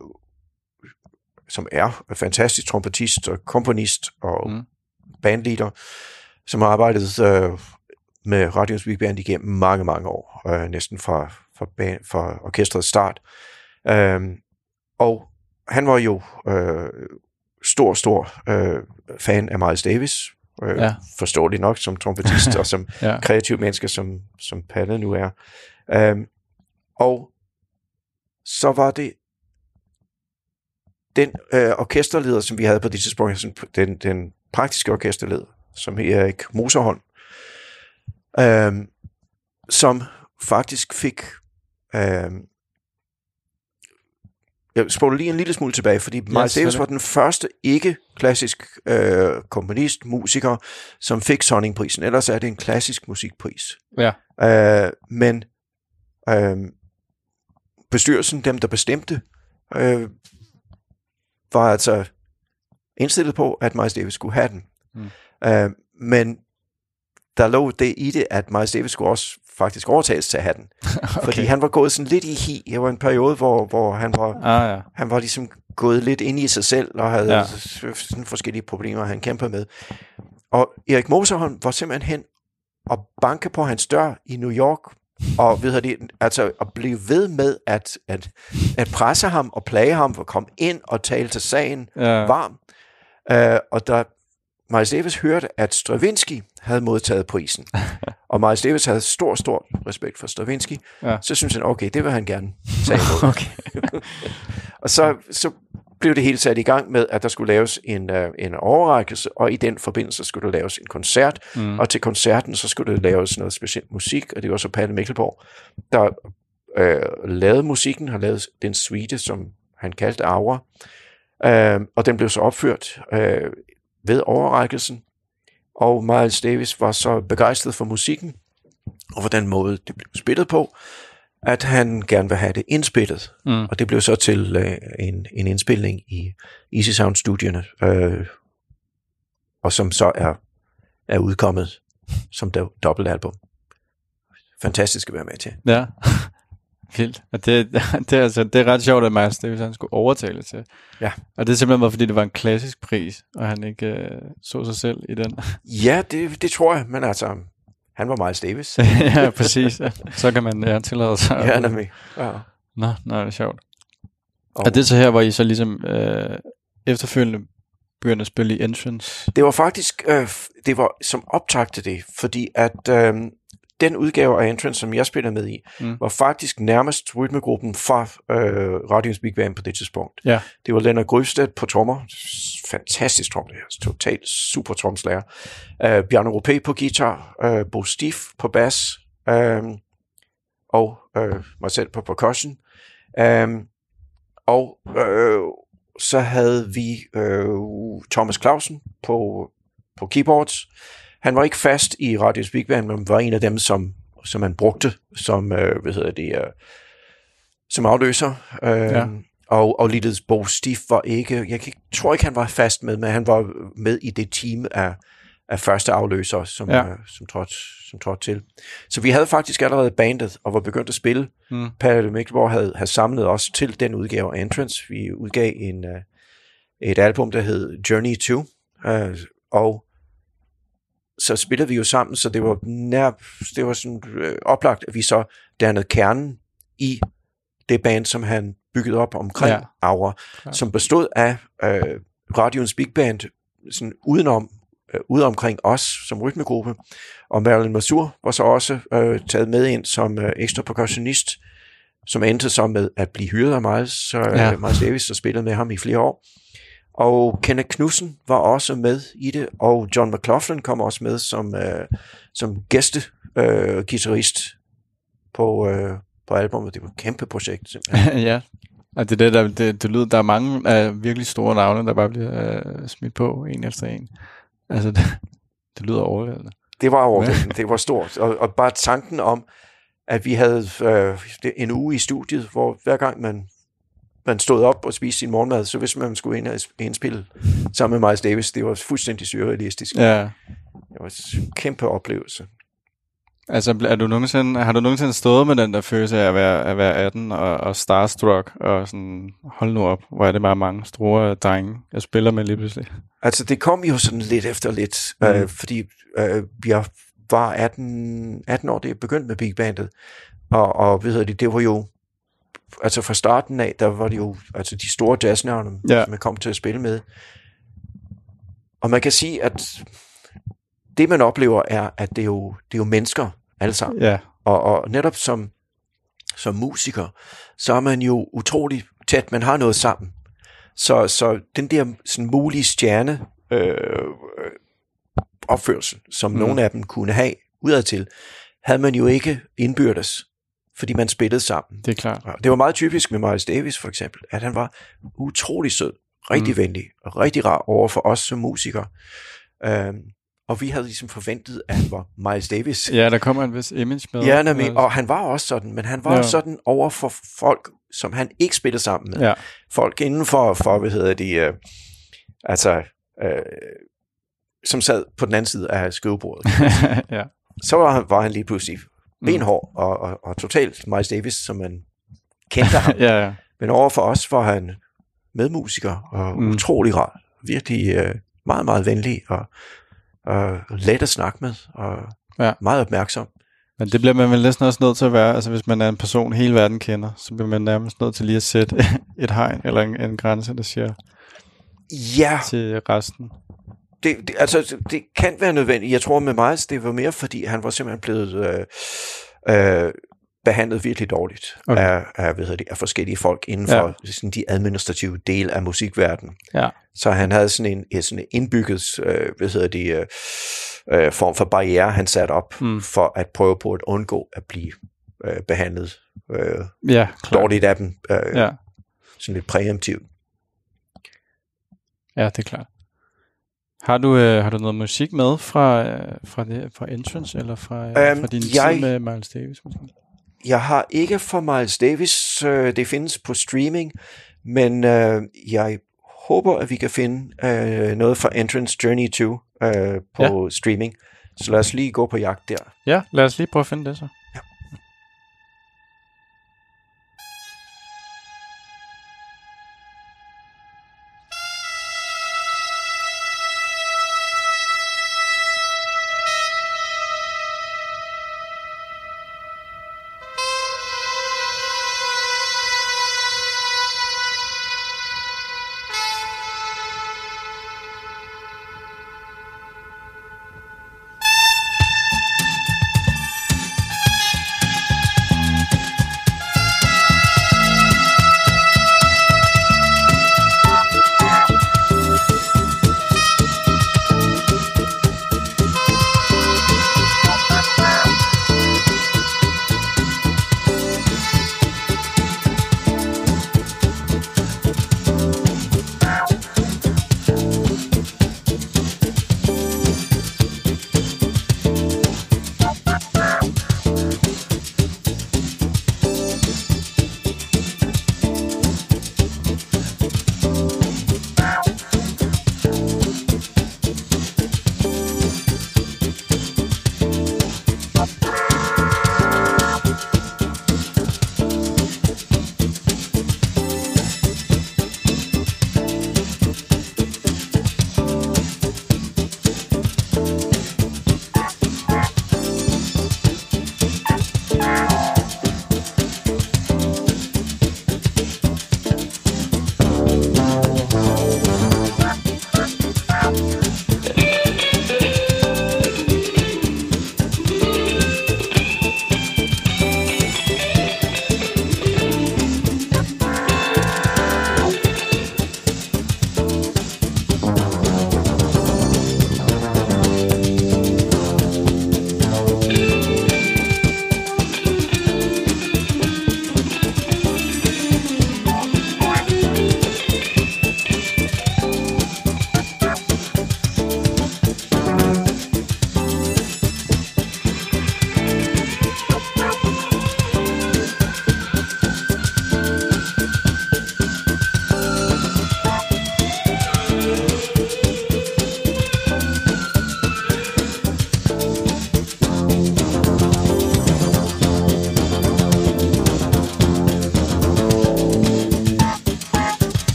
som er fantastisk trompetist og komponist og mm. bandleader, som har arbejdet øh, med Radio Big Band igennem mange, mange år, øh, næsten fra, fra, band, fra orkestrets start. Øh, og han var jo øh, stor, stor øh, fan af Miles Davis, øh, ja. forståeligt nok som trompetist og som [LAUGHS] ja. kreativ menneske, som, som Palle nu er. Øh, og så var det den øh, orkesterleder, som vi havde på det tidspunkt, den, den praktiske orkesterleder, som Erik Moserholm, øh, som faktisk fik... Øh, jeg spoler lige en lille smule tilbage, fordi Miles Davis var den første ikke-klassisk øh, komponist, musiker, som fik Sonningprisen. Ellers er det en klassisk musikpris. Ja. Øh, men øh, bestyrelsen, dem der bestemte, øh, var altså indstillet på, at Miles Davis skulle have den. Mm. Øh, men der lå det i det, at Miles Davis skulle også faktisk overtages til at have den. [LAUGHS] okay. Fordi han var gået sådan lidt i hi. Det var en periode, hvor, hvor han, var, ah, ja. han var ligesom gået lidt ind i sig selv, og havde ja. sådan forskellige problemer, han kæmpede med. Og Erik Moserholm var simpelthen hen og banke på hans dør i New York, og ved det, altså at blive ved med at, at, at presse ham og plage ham for at komme ind og tale til sagen ja. varm. Uh, og da Miles Davis hørte, at Stravinsky havde modtaget prisen, [LAUGHS] og Miles Davis havde stor, stor respekt for Stravinsky, ja. så synes han, okay, det vil han gerne tage imod. [LAUGHS] okay. [LAUGHS] og så, så blev det hele sat i gang med, at der skulle laves en, uh, en overrækkelse, og i den forbindelse skulle der laves en koncert, mm. og til koncerten så skulle der laves noget specielt musik, og det var så Palle Mikkelborg, der uh, lavede musikken, har lavet den suite, som han kaldte Aura, uh, og den blev så opført uh, ved overrækkelsen, og Miles Davis var så begejstret for musikken, og for den måde, det blev spillet på, at han gerne vil have det indspillet. Mm. Og det blev så til øh, en, en indspilning i Easy Sound Studierne, øh, og som så er, er udkommet som dobbeltalbum. Fantastisk at være med til. Ja, [LAUGHS] vildt. Og det, [LAUGHS] det, er, altså, det er ret sjovt, at Miles Davis han skulle overtale til. Ja. Og det er simpelthen bare, fordi det var en klassisk pris, og han ikke øh, så sig selv i den. Ja, det, det tror jeg, men altså, han var Miles Davis. [LAUGHS] ja, præcis. Ja. Så kan man ja, tillade sig. Ja, nemlig. Ja. Nå, nå, det er sjovt. Og er det så her, hvor I så ligesom øh, efterfølgende begyndte at spille i Entrance? Det var faktisk, øh, det var som optag til det, fordi at øh, den udgave af Entrance, som jeg spillede med i, mm. var faktisk nærmest rytmegruppen fra øh, Radions Big Band på det tidspunkt. Ja. Det var Lennart Grøfstedt på trommer, fantastisk tromslærer, totalt super tromslærer. Uh, øh, Bjarne Rupe på guitar, uh, Bo Stief på bas, um, og uh, mig selv på percussion. Um, og uh, så havde vi øh, Thomas Clausen på, på keyboards. Han var ikke fast i Radio Big Band, men var en af dem, som, som man brugte som, øh, hvad hedder det, øh, som afløser. Øh, ja. Og, og Littles Bo Steve var ikke, jeg kan, tror ikke, han var fast med, men han var med i det team af, af første afløser, som, ja. øh, som, trådte, som trådte til. Så vi havde faktisk allerede bandet og var begyndt at spille. Mm. Palle Mikkelborg havde, havde samlet os til den udgave af Entrance. Vi udgav en, uh, et album, der hed Journey 2, uh, øh, og så spillede vi jo sammen, så det var, nær, det var sådan øh, oplagt, at vi så dannede kernen i det band, som han byggede op omkring ja. Aura, ja. som bestod af øh, radioens big band, sådan udenom øh, ude omkring os som rytmegruppe, og Marilyn Masur var så også øh, taget med ind som øh, ekstra percussionist, som endte så med at blive hyret af Miles, så øh, ja. Miles Davis, og spillede med ham i flere år. Og Kenneth Knudsen var også med i det, og John McLaughlin kom også med som, øh, som gæste øh, guitarist på, øh, på albumet. Det var et kæmpe projekt, simpelthen. [LAUGHS] ja, og det, det, der, det, det lyder, der er mange øh, virkelig store navne, der bare bliver øh, smidt på en efter en. Altså, [LAUGHS] det, det lyder overvældende. Det var overvældende, det var stort. Og, og bare tanken om, at vi havde øh, en uge i studiet, hvor hver gang man, man stod op og spiste sin morgenmad, så hvis man skulle ind og indspille sammen med Miles Davis, det var fuldstændig surrealistisk. Ja. Det var en kæmpe oplevelse. Altså, er du nogensinde, har du nogensinde stået med den der følelse af at være, at være 18 og, og starstruck, og sådan, hold nu op, hvor er det bare mange store drenge, jeg spiller med lige pludselig? Altså, det kom jo sådan lidt efter lidt, mm. øh, fordi øh, jeg var 18, 18 år, det jeg begyndte med Big Bandet, og, og ved det, det var jo, altså fra starten af, der var det jo altså de store jazznavne, ja. som jeg kom til at spille med. Og man kan sige, at det man oplever er, at det er jo, det er jo mennesker, alle sammen. Ja. Og, og netop som, som musiker, så er man jo utrolig tæt, man har noget sammen. Så, så den der sådan mulige stjerne øh, opførsel, som mm. nogle af dem kunne have udadtil, havde man jo ikke indbyrdes, fordi man spillede sammen. Det er klart. Og det var meget typisk med Miles Davis for eksempel, at han var utrolig sød, rigtig mm. venlig og rigtig rar over for os som musikere. Øhm, og vi havde ligesom forventet, at han var Miles Davis. Ja, der kommer en vis image med. Ja, nemlig, og han var også sådan, men han var ja. sådan over for folk, som han ikke spillede sammen med. Ja. Folk inden for, for hvad hedder de, uh, altså, uh, som sad på den anden side af skrivebordet. [LAUGHS] ja. Så var han, var han lige pludselig mm. benhård og, og, og totalt Miles Davis, som man kendte ham. [LAUGHS] ja, ja. Men over for os var han medmusiker og mm. utrolig rar. Virkelig uh, meget, meget venlig og og let at snakke med, og ja. meget opmærksom. Men det bliver man vel næsten også nødt til at være, altså hvis man er en person, hele verden kender, så bliver man nærmest nødt til lige at sætte [LAUGHS] et hegn, eller en, en grænse, der siger ja. til resten. Det, det, altså, det kan være nødvendigt. Jeg tror med Miles, det var mere, fordi han var simpelthen blevet øh, øh, behandlet virkelig dårligt okay. af, af, hvad det, af forskellige folk inden for ja. sådan de administrative del af musikverdenen. Ja. Så han havde sådan en, sådan indbygget øh, hvad hedder det, øh, øh, form for barriere, han satte op mm. for at prøve på at undgå at blive øh, behandlet øh, ja, dårligt af dem. Øh, ja. Sådan lidt præemptivt. Ja, det er klart. Har du, øh, har du noget musik med fra, øh, fra, det, fra Entrance, eller fra, øh, um, fra din jeg, tid med Miles Davis? Måske? Jeg har ikke for Miles Davis, øh, det findes på streaming, men øh, jeg håber, at vi kan finde øh, noget fra Entrance Journey 2 øh, på ja. streaming. Så lad os lige gå på jagt der. Ja, lad os lige prøve at finde det så.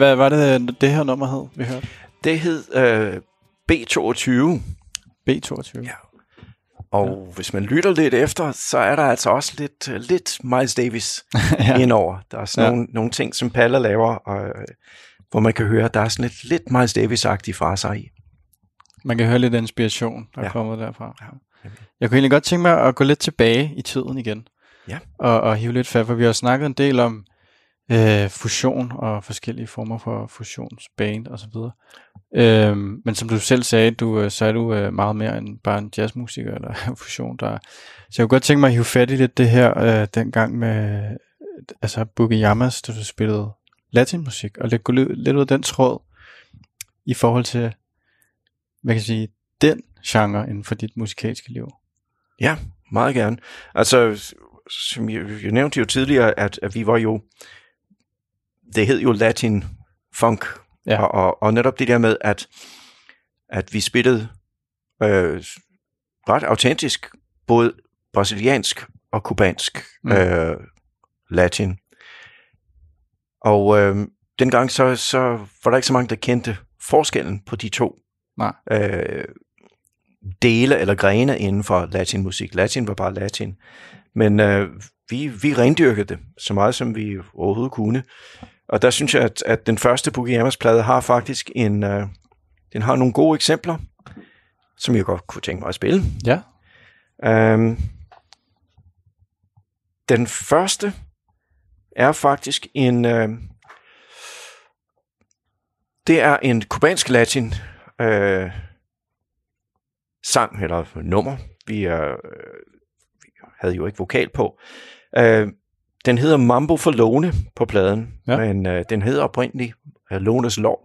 Hvad, var det, det her nummer hed, vi hørte? Det hed øh, B22. B22. Ja. Og ja. hvis man lytter lidt efter, så er der altså også lidt, øh, lidt Miles Davis [LAUGHS] ja. indover. Der er sådan ja. nogle, nogle ting, som Palle laver, og, øh, hvor man kan høre, at der er sådan lidt, lidt Miles Davis-agtige fra sig i. Man kan høre lidt inspiration, der ja. er kommet derfra. Ja. Jeg kunne egentlig godt tænke mig at gå lidt tilbage i tiden igen. Ja. Og, og hive lidt fat, for vi har snakket en del om øh, fusion og forskellige former for fusionsband og så videre. Øhm, men som du selv sagde, du, øh, så er du øh, meget mere end bare en jazzmusiker eller [LAUGHS] fusion. Der. Så jeg kunne godt tænke mig at hive fat i lidt det her øh, dengang med altså Boogie Yamas, da du spillede latinmusik, og lidt, gå lidt ud af den tråd i forhold til, hvad kan jeg sige, den genre inden for dit musikalske liv. Ja, meget gerne. Altså, som jeg, jeg nævnte jo tidligere, at, at vi var jo, det hed jo Latin Funk, ja. og, og, og netop det der med, at, at vi spillede øh, ret autentisk, både brasiliansk og kubansk mm. øh, latin. Og øh, dengang så, så var der ikke så mange, der kendte forskellen på de to Nej. Øh, dele eller grene inden for latinmusik. Latin var bare latin. Men øh, vi, vi rendyrkede det så meget, som vi overhovedet kunne. Og der synes jeg, at, at den første Boogie plade har faktisk en, øh, den har nogle gode eksempler, som jeg godt kunne tænke mig at spille. Ja. Øhm, den første er faktisk en, øh, det er en kubansk latin øh, sang eller nummer. Vi, øh, vi havde jo ikke vokal på. Øh, den hedder Mambo for Lone på pladen, ja. men øh, den hedder oprindeligt øh, Lones Lov.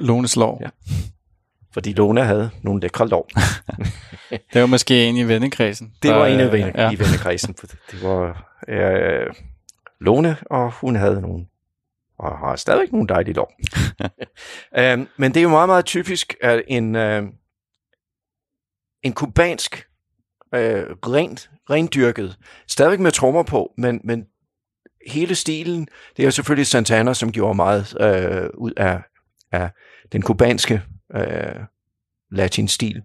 Lones Lov. Ja. Fordi Lone havde nogle lækre lov. [LAUGHS] det var måske en i vennekredsen. Det var en af venne, ja. i vennekredsen. Det var øh, Lone, og hun havde nogle og har stadig nogle dejlige lov. um, [LAUGHS] men det er jo meget, meget typisk, at en, uh, en kubansk, uh, rent, rendyrket, stadig med trommer på, men, men hele stilen, det er selvfølgelig Santana, som gjorde meget uh, ud af, af den kubanske uh, latin-stil.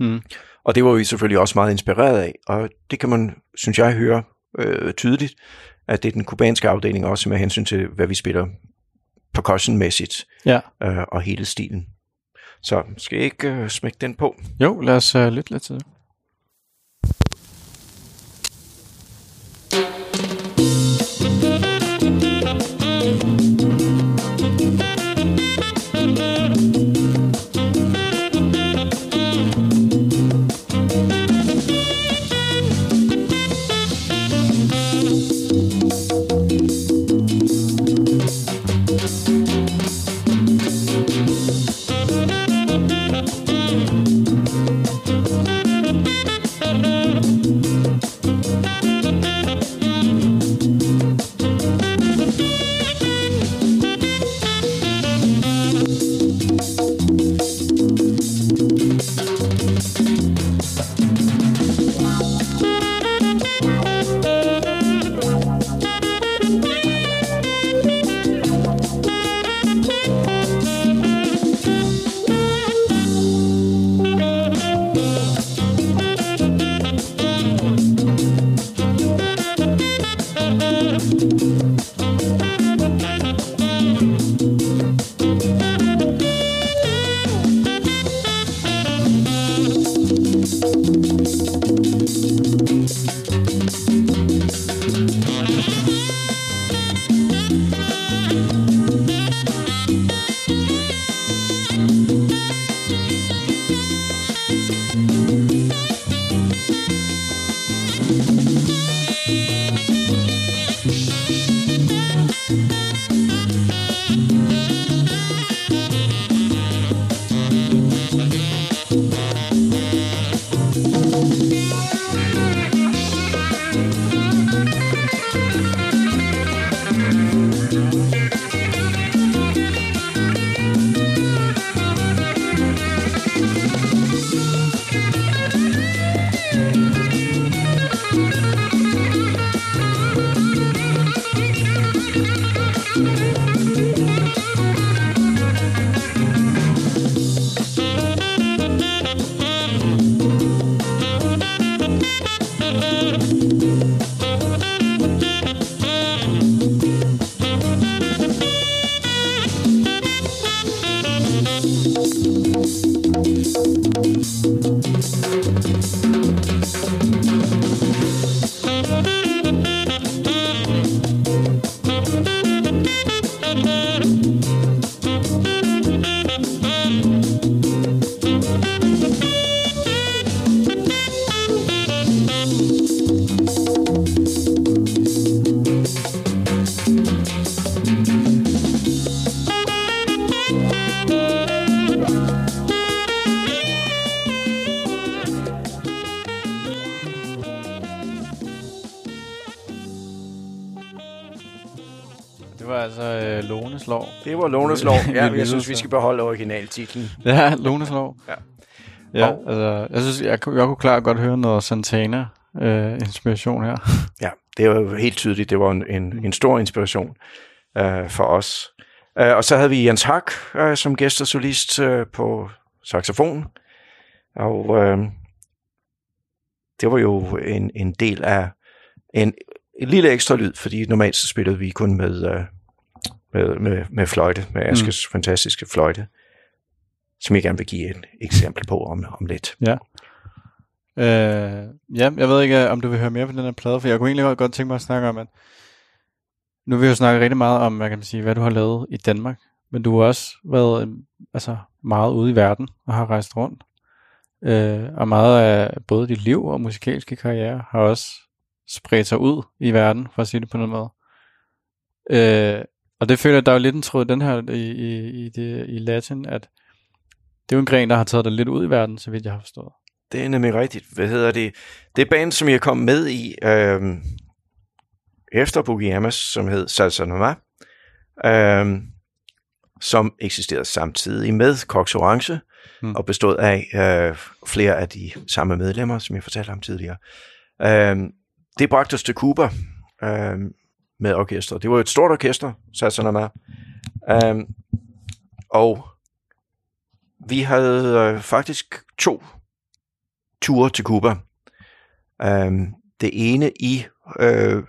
Mm. Og det var vi selvfølgelig også meget inspireret af, og det kan man, synes jeg, høre uh, tydeligt, at det er den kubanske afdeling også med hensyn til, hvad vi spiller percussionmæssigt ja. øh, og hele stilen. Så skal jeg ikke øh, smække den på? Jo, lad os uh, lytte lidt til det. Det var Lones lov. [LAUGHS] Ja, Vi jeg synes, vi skal beholde originaltitlen. Ja, Lones lov. Ja. Ja, Og- altså, jeg synes, jeg, kunne- jeg kunne klart godt høre noget Santana-inspiration her. Ja, det jo helt tydeligt. Det var en, en, en stor inspiration øh, for os. Øh, og så havde vi Jens Hak øh, som gæst og solist øh, på saxofon. Og øh, det var jo en, en del af en, en lille ekstra lyd, fordi normalt så spillede vi kun med, øh, med, med, med fløjte, med Askes mm. fantastiske fløjte, som jeg gerne vil give et eksempel på om, om lidt. Øh, ja, jeg ved ikke, om du vil høre mere på den her plade, for jeg kunne egentlig godt tænke mig at snakke om, at nu har vi jo snakket rigtig meget om, hvad kan man sige, hvad du har lavet i Danmark, men du har også været øh, altså, meget ude i verden og har rejst rundt. Øh, og meget af både dit liv og musikalske karriere har også spredt sig ud i verden, for at sige det på noget måde. Øh, og det føler jeg, der er jo lidt en tråd den her i, i, i, det, i Latin, at det er jo en gren, der har taget dig lidt ud i verden, så vidt jeg har forstået. Det er nemlig rigtigt. Hvad hedder det? Det er band, som jeg kom med i øh, efter Boogie Amas, som hed Salsa Noma, øh, som eksisterede samtidig med Cox Orange, mm. og bestod af øh, flere af de samme medlemmer, som jeg fortalte om tidligere. Øh, det bragte os til Cuba øh, med orkester. Det var jo et stort orkester, Salsa Noma. Øh, og vi havde øh, faktisk to ture til Cuba. Um, det ene i, øh,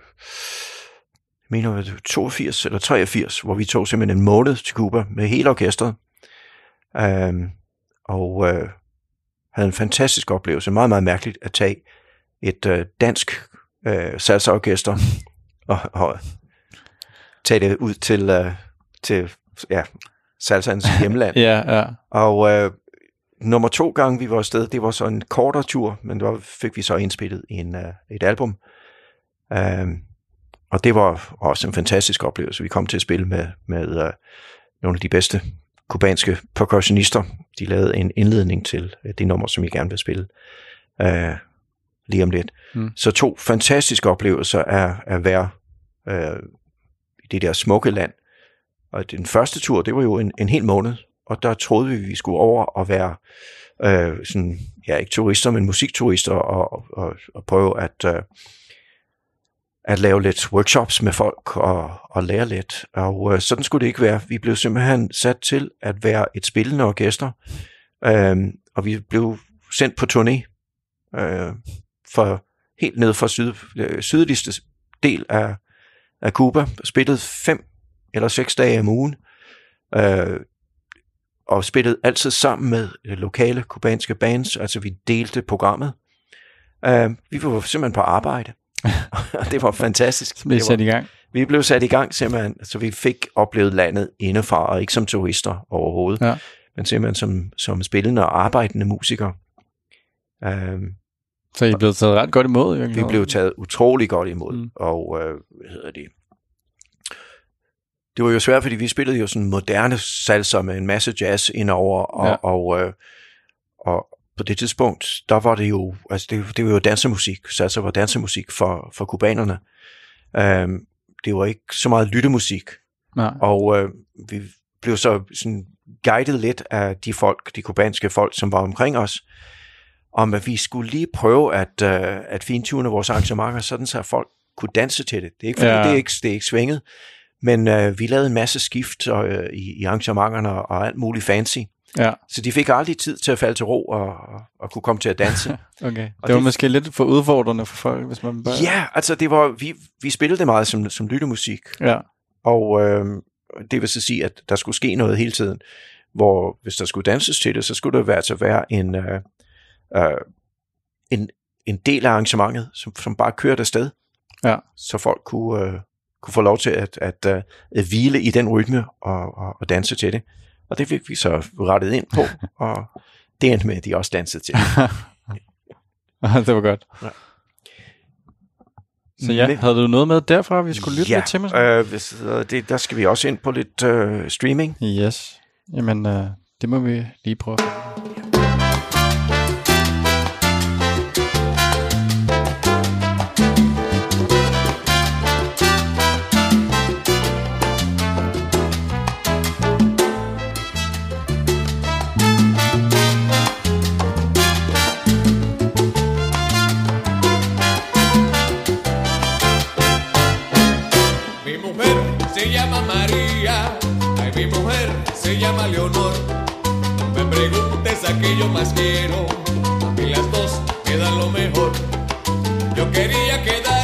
mener jeg, det 82 eller 83, hvor vi tog simpelthen en måned til Cuba med hele orkestret. Um, og øh, havde en fantastisk oplevelse. Meget, meget mærkeligt at tage et øh, dansk øh, salsaorkester og, og tage det ud til, øh, til ja, salsans [LAUGHS] hjemland. Ja, ja. Og øh, nummer to gang, vi var afsted, det var så en kortere tur, men der fik vi så indspillet en, øh, et album. Øh, og det var også en fantastisk oplevelse. Vi kom til at spille med, med øh, nogle af de bedste kubanske percussionister. De lavede en indledning til øh, det nummer, som jeg gerne vil spille øh, lige om lidt. Mm. Så to fantastiske oplevelser af at være øh, i det der smukke land. Og den første tur, det var jo en, en hel måned, og der troede vi, vi skulle over og være øh, sådan, ja, ikke turister, men musikturister, og, og, og prøve at, øh, at lave lidt workshops med folk og, og lære lidt. Og øh, sådan skulle det ikke være. Vi blev simpelthen sat til at være et spillende orkester, øh, og vi blev sendt på turné øh, for helt ned fra syd, øh, sydligste del af, af Cuba, spillede fem eller seks dage om ugen, øh, og spillede altid sammen med øh, lokale kubanske bands, altså vi delte programmet. Øh, vi var simpelthen på arbejde, og [LAUGHS] det var fantastisk. Så blev sat i gang. vi blev sat i gang simpelthen, så vi fik oplevet landet indefra, og ikke som turister overhovedet, Ja. men simpelthen som, som spillende og arbejdende musikere. Øh, Så I blevet taget ret godt imod. vi blev taget utrolig godt imod, Mm. og øh, hvad hedder det? Det var jo svært, fordi vi spillede jo sådan moderne salsa med en masse jazz indover, og, Ja. og, øh, og på det tidspunkt, der var det jo, altså det, det var jo dansemusik, salsa var dansemusik for, for kubanerne. Um, det var ikke så meget lyttemusik, Nej. og øh, vi blev så sådan guidet lidt af de folk, de kubanske folk, som var omkring os, om at vi skulle lige prøve at, øh, at fintune vores arrangementer, sådan så folk kunne danse til det. Det er ikke, fordi Ja. det, er ikke, det er ikke svinget, men øh, vi lavede en masse skift øh, i, i arrangementerne og alt muligt fancy. Ja, Så de fik aldrig tid til at falde til ro og, og, og kunne komme til at danse. [LAUGHS] okay. Og Det var det- måske lidt for udfordrende for folk, hvis man bare... ja, altså det var, vi, vi spillede det meget som, som lyttemusik, Ja, og øh, det vil så sige, at der skulle ske noget hele tiden, hvor hvis der skulle danses til det, så skulle det altså være en, øh, øh, en, en del af arrangementet, som, som bare kørte afsted, Ja. så folk kunne, øh, kunne få lov til at, at, øh, at hvile i den rytme og, og, og danse til det. Og det fik vi så rettet ind på, [LAUGHS] og det endte med, at de også dansede til det. [LAUGHS] det var godt. Ja. Så ja, Men- havde du noget med derfra, vi skulle lytte ja, lidt til? Måske? øh, hvis, øh, det, der skal vi også ind på lidt øh, streaming. Yes. Jamen, øh, det må vi lige prøve. Leonor. Me preguntes a qué yo más quiero. Y las dos quedan lo mejor. Yo quería quedar.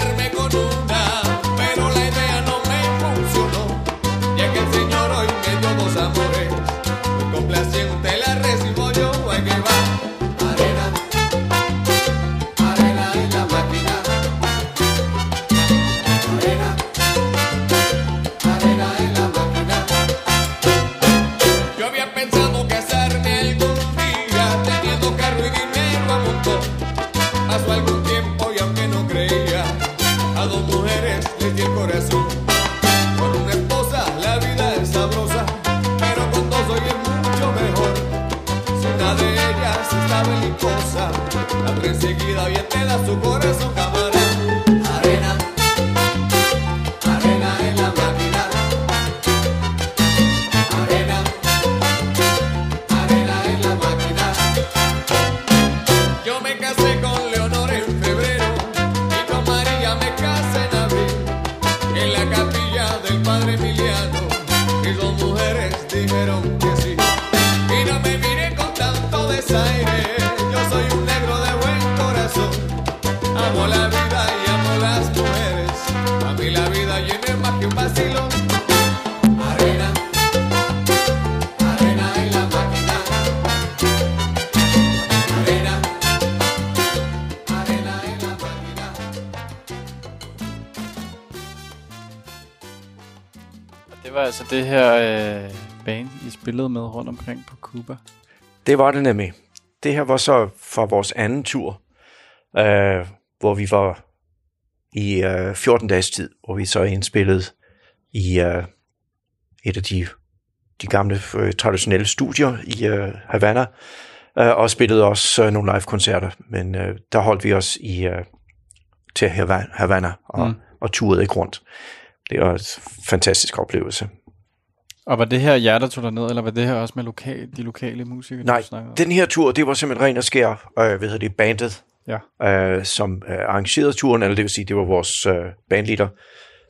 I spillede med rundt omkring på Cuba. Det var det nemlig. Det her var så fra vores anden tur, øh, hvor vi var i øh, 14 dages tid, hvor vi så indspillede i øh, et af de, de gamle øh, traditionelle studier i øh, Havana, øh, og spillede også øh, nogle live-koncerter, men øh, der holdt vi os i øh, til Havana, Havana og, mm. og turede ikke rundt. Det var en fantastisk oplevelse. Og var det her jer, der tog dig ned, eller var det her også med lokal, de lokale musikere, Nej, den her tur, det var simpelthen ren og skær, øh, hvad hedder det, bandet, Ja. øh, som øh, arrangerede turen, eller det vil sige, det var vores øh, bandleader,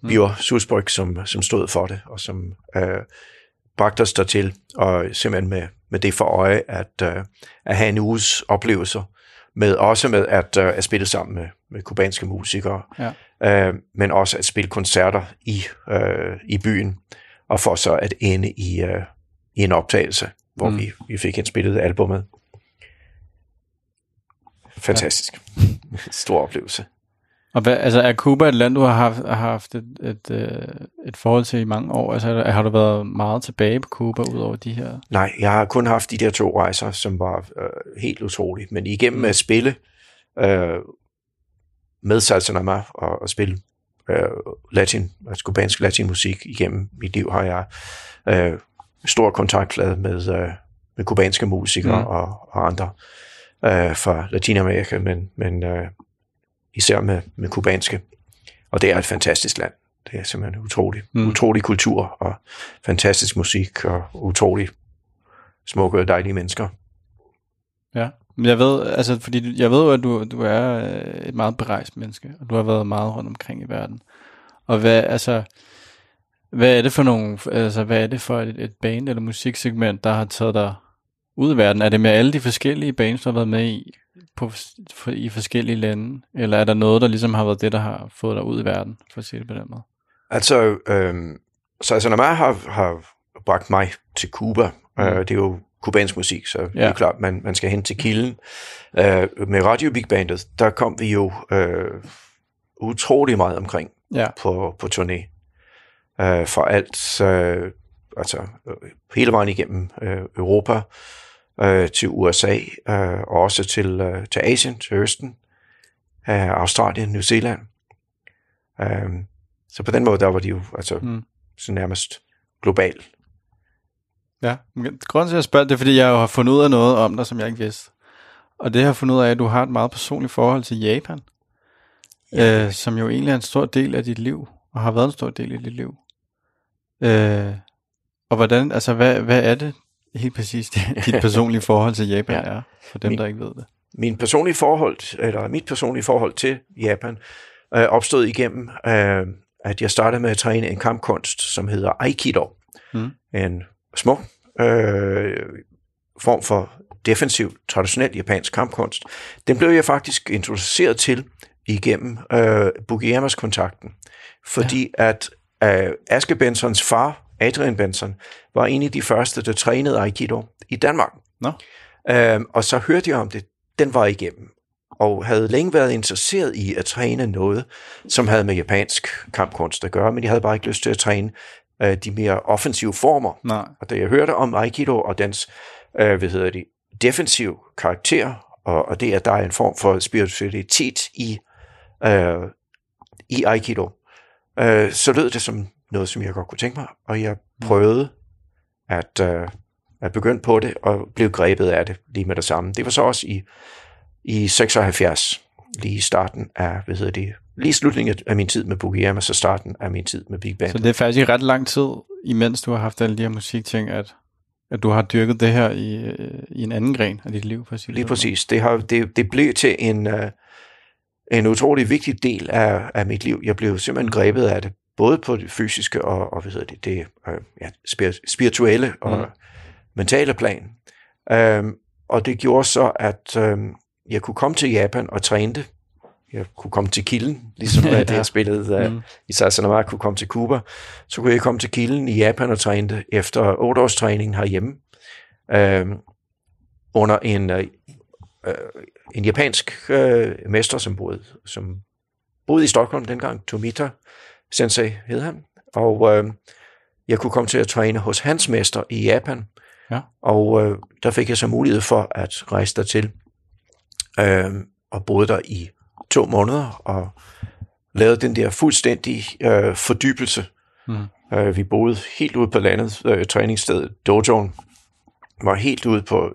mm. Bjørn Susbryg, som, som stod for det, og som øh, bragte os dertil, og simpelthen med, med det for øje, at, øh, at have en uges oplevelser, med også med at, øh, at spille sammen med, med kubanske musikere, Ja. øh, men også at spille koncerter i, øh, i byen, og for så at ende i, øh, i en optagelse, hvor Mm. vi, vi fik indspillet albumet. Fantastisk. [LAUGHS] Stor oplevelse. Og hvad, altså, er Cuba et land, du har haft, har haft et, et, øh, et forhold til i mange år? Altså, har du været meget tilbage på Cuba, ud over de her? Nej, jeg har kun haft de der to rejser, som var øh, helt utrolige. Men igennem at spille øh, med Salsa Nama og, og spille øh, latin, altså kubansk latinmusik igennem mit liv, har jeg øh, stor kontaktflade med, øh, med kubanske musikere Mm. og, og andre øh, fra Latinamerika, men, men øh, især med, med kubanske. Og det er et fantastisk land. Det er simpelthen utrolig, mm. utrolig kultur og fantastisk musik og utrolig smukke og dejlige mennesker. Ja. Men jeg ved, altså, fordi jeg ved jo, at du, du er øh, et meget berejst menneske, og du har været meget rundt omkring i verden. Og hvad, altså, hvad er det for nogle, altså, hvad er det for et, et band eller musiksegment, der har taget dig ud i verden? Er det med alle de forskellige bands, du har været med i, på, for, i forskellige lande? Eller er der noget, der ligesom har været det, der har fået dig ud i verden, for at sige det på den måde? Altså, øhm, Salsa Nama har, har bragt mig til Cuba. Mm. Øh, det er jo kubansk musik, så ja. det er klart, man, man skal hen til kilden. Øh, med Radio Big Bandet, der kom vi jo øh, utrolig meget omkring Ja. på, på turné. Øh, for alt, øh, altså øh, hele vejen igennem øh, Europa, øh, til USA, øh, og også til, øh, til Asien, til Østen, øh, Australien, New Zealand. Øh, så på den måde, der var de jo altså mm. så nærmest global. Ja, grunden til at jeg spørger, det er, fordi jeg har fundet ud af noget om dig, som jeg ikke vidste. Og det har jeg fundet ud af, at du har et meget personligt forhold til Japan, ja. øh, som jo egentlig er en stor del af dit liv, og har været en stor del af dit liv. Øh, og hvordan, altså hvad, hvad er det helt præcis, [LAUGHS] dit personlige forhold til Japan ja. Ja. er, for dem, Min- der ikke ved det? Min personlige forhold, eller mit personlige forhold til Japan, øh, opstod igennem, øh, at jeg startede med at træne en kampkunst, som hedder Aikido. Mm. En smuk, øh, form for defensiv, traditionel japansk kampkunst, den blev jeg faktisk introduceret til igennem øh, Bugiyamas kontakten. Fordi ja. at øh, Aske Bensons far, Adrian Benson, var en af de første, der trænede Aikido i Danmark. Nå. Øhm, og så hørte jeg om det, den var igennem, og havde længe været interesseret i at træne noget, som havde med japansk kampkunst at gøre, men jeg havde bare ikke lyst til at træne øh, de mere offensive former. Nej. Og da jeg hørte om Aikido og dens, øh, hvad hedder det, defensiv karakter, og, og det, at der er en form for spiritualitet i, øh, i Aikido, øh, så lød det som noget, som jeg godt kunne tænke mig, og jeg prøvede at, øh, at begynde på det, og blev grebet af det lige med det samme. Det var så også i, i 76, lige i starten af, hvad hedder det, lige slutningen af min tid med Bugiyama, så starten af min tid med Big Band. Så det er faktisk i ret lang tid, imens du har haft alle de her musikting, at, at du har dyrket det her i, øh, i en anden gren af dit liv. For Lige præcis. Det, har, det, det blev til en, uh, en utrolig vigtig del af, af mit liv. Jeg blev simpelthen grebet af det, både på det fysiske og, og hvad hedder det, det uh, ja, spir- spirituelle og Mm. mentale plan. Um, og det gjorde så, at um, jeg kunne komme til Japan og træne det. Jeg kunne komme til kilden, ligesom [LAUGHS] Ja. det jeg spillede uh, Mm. i Sasanama, kunne komme til Cuba. Så kunne jeg komme til kilden i Japan og træne det efter otte års træning herhjemme. Um, under en, øh, øh, en japansk øh, mester, som boede, som boede i Stockholm dengang, Tomita Sensei hed han, og øh, jeg kunne komme til at træne hos hans mester i Japan, Ja. og øh, der fik jeg så mulighed for at rejse der til øh, og boede der i to måneder, og lavede den der fuldstændig øh, fordybelse. Mm. Øh, vi boede helt ude på landet, øh, træningsstedet Dojoen var helt ude på,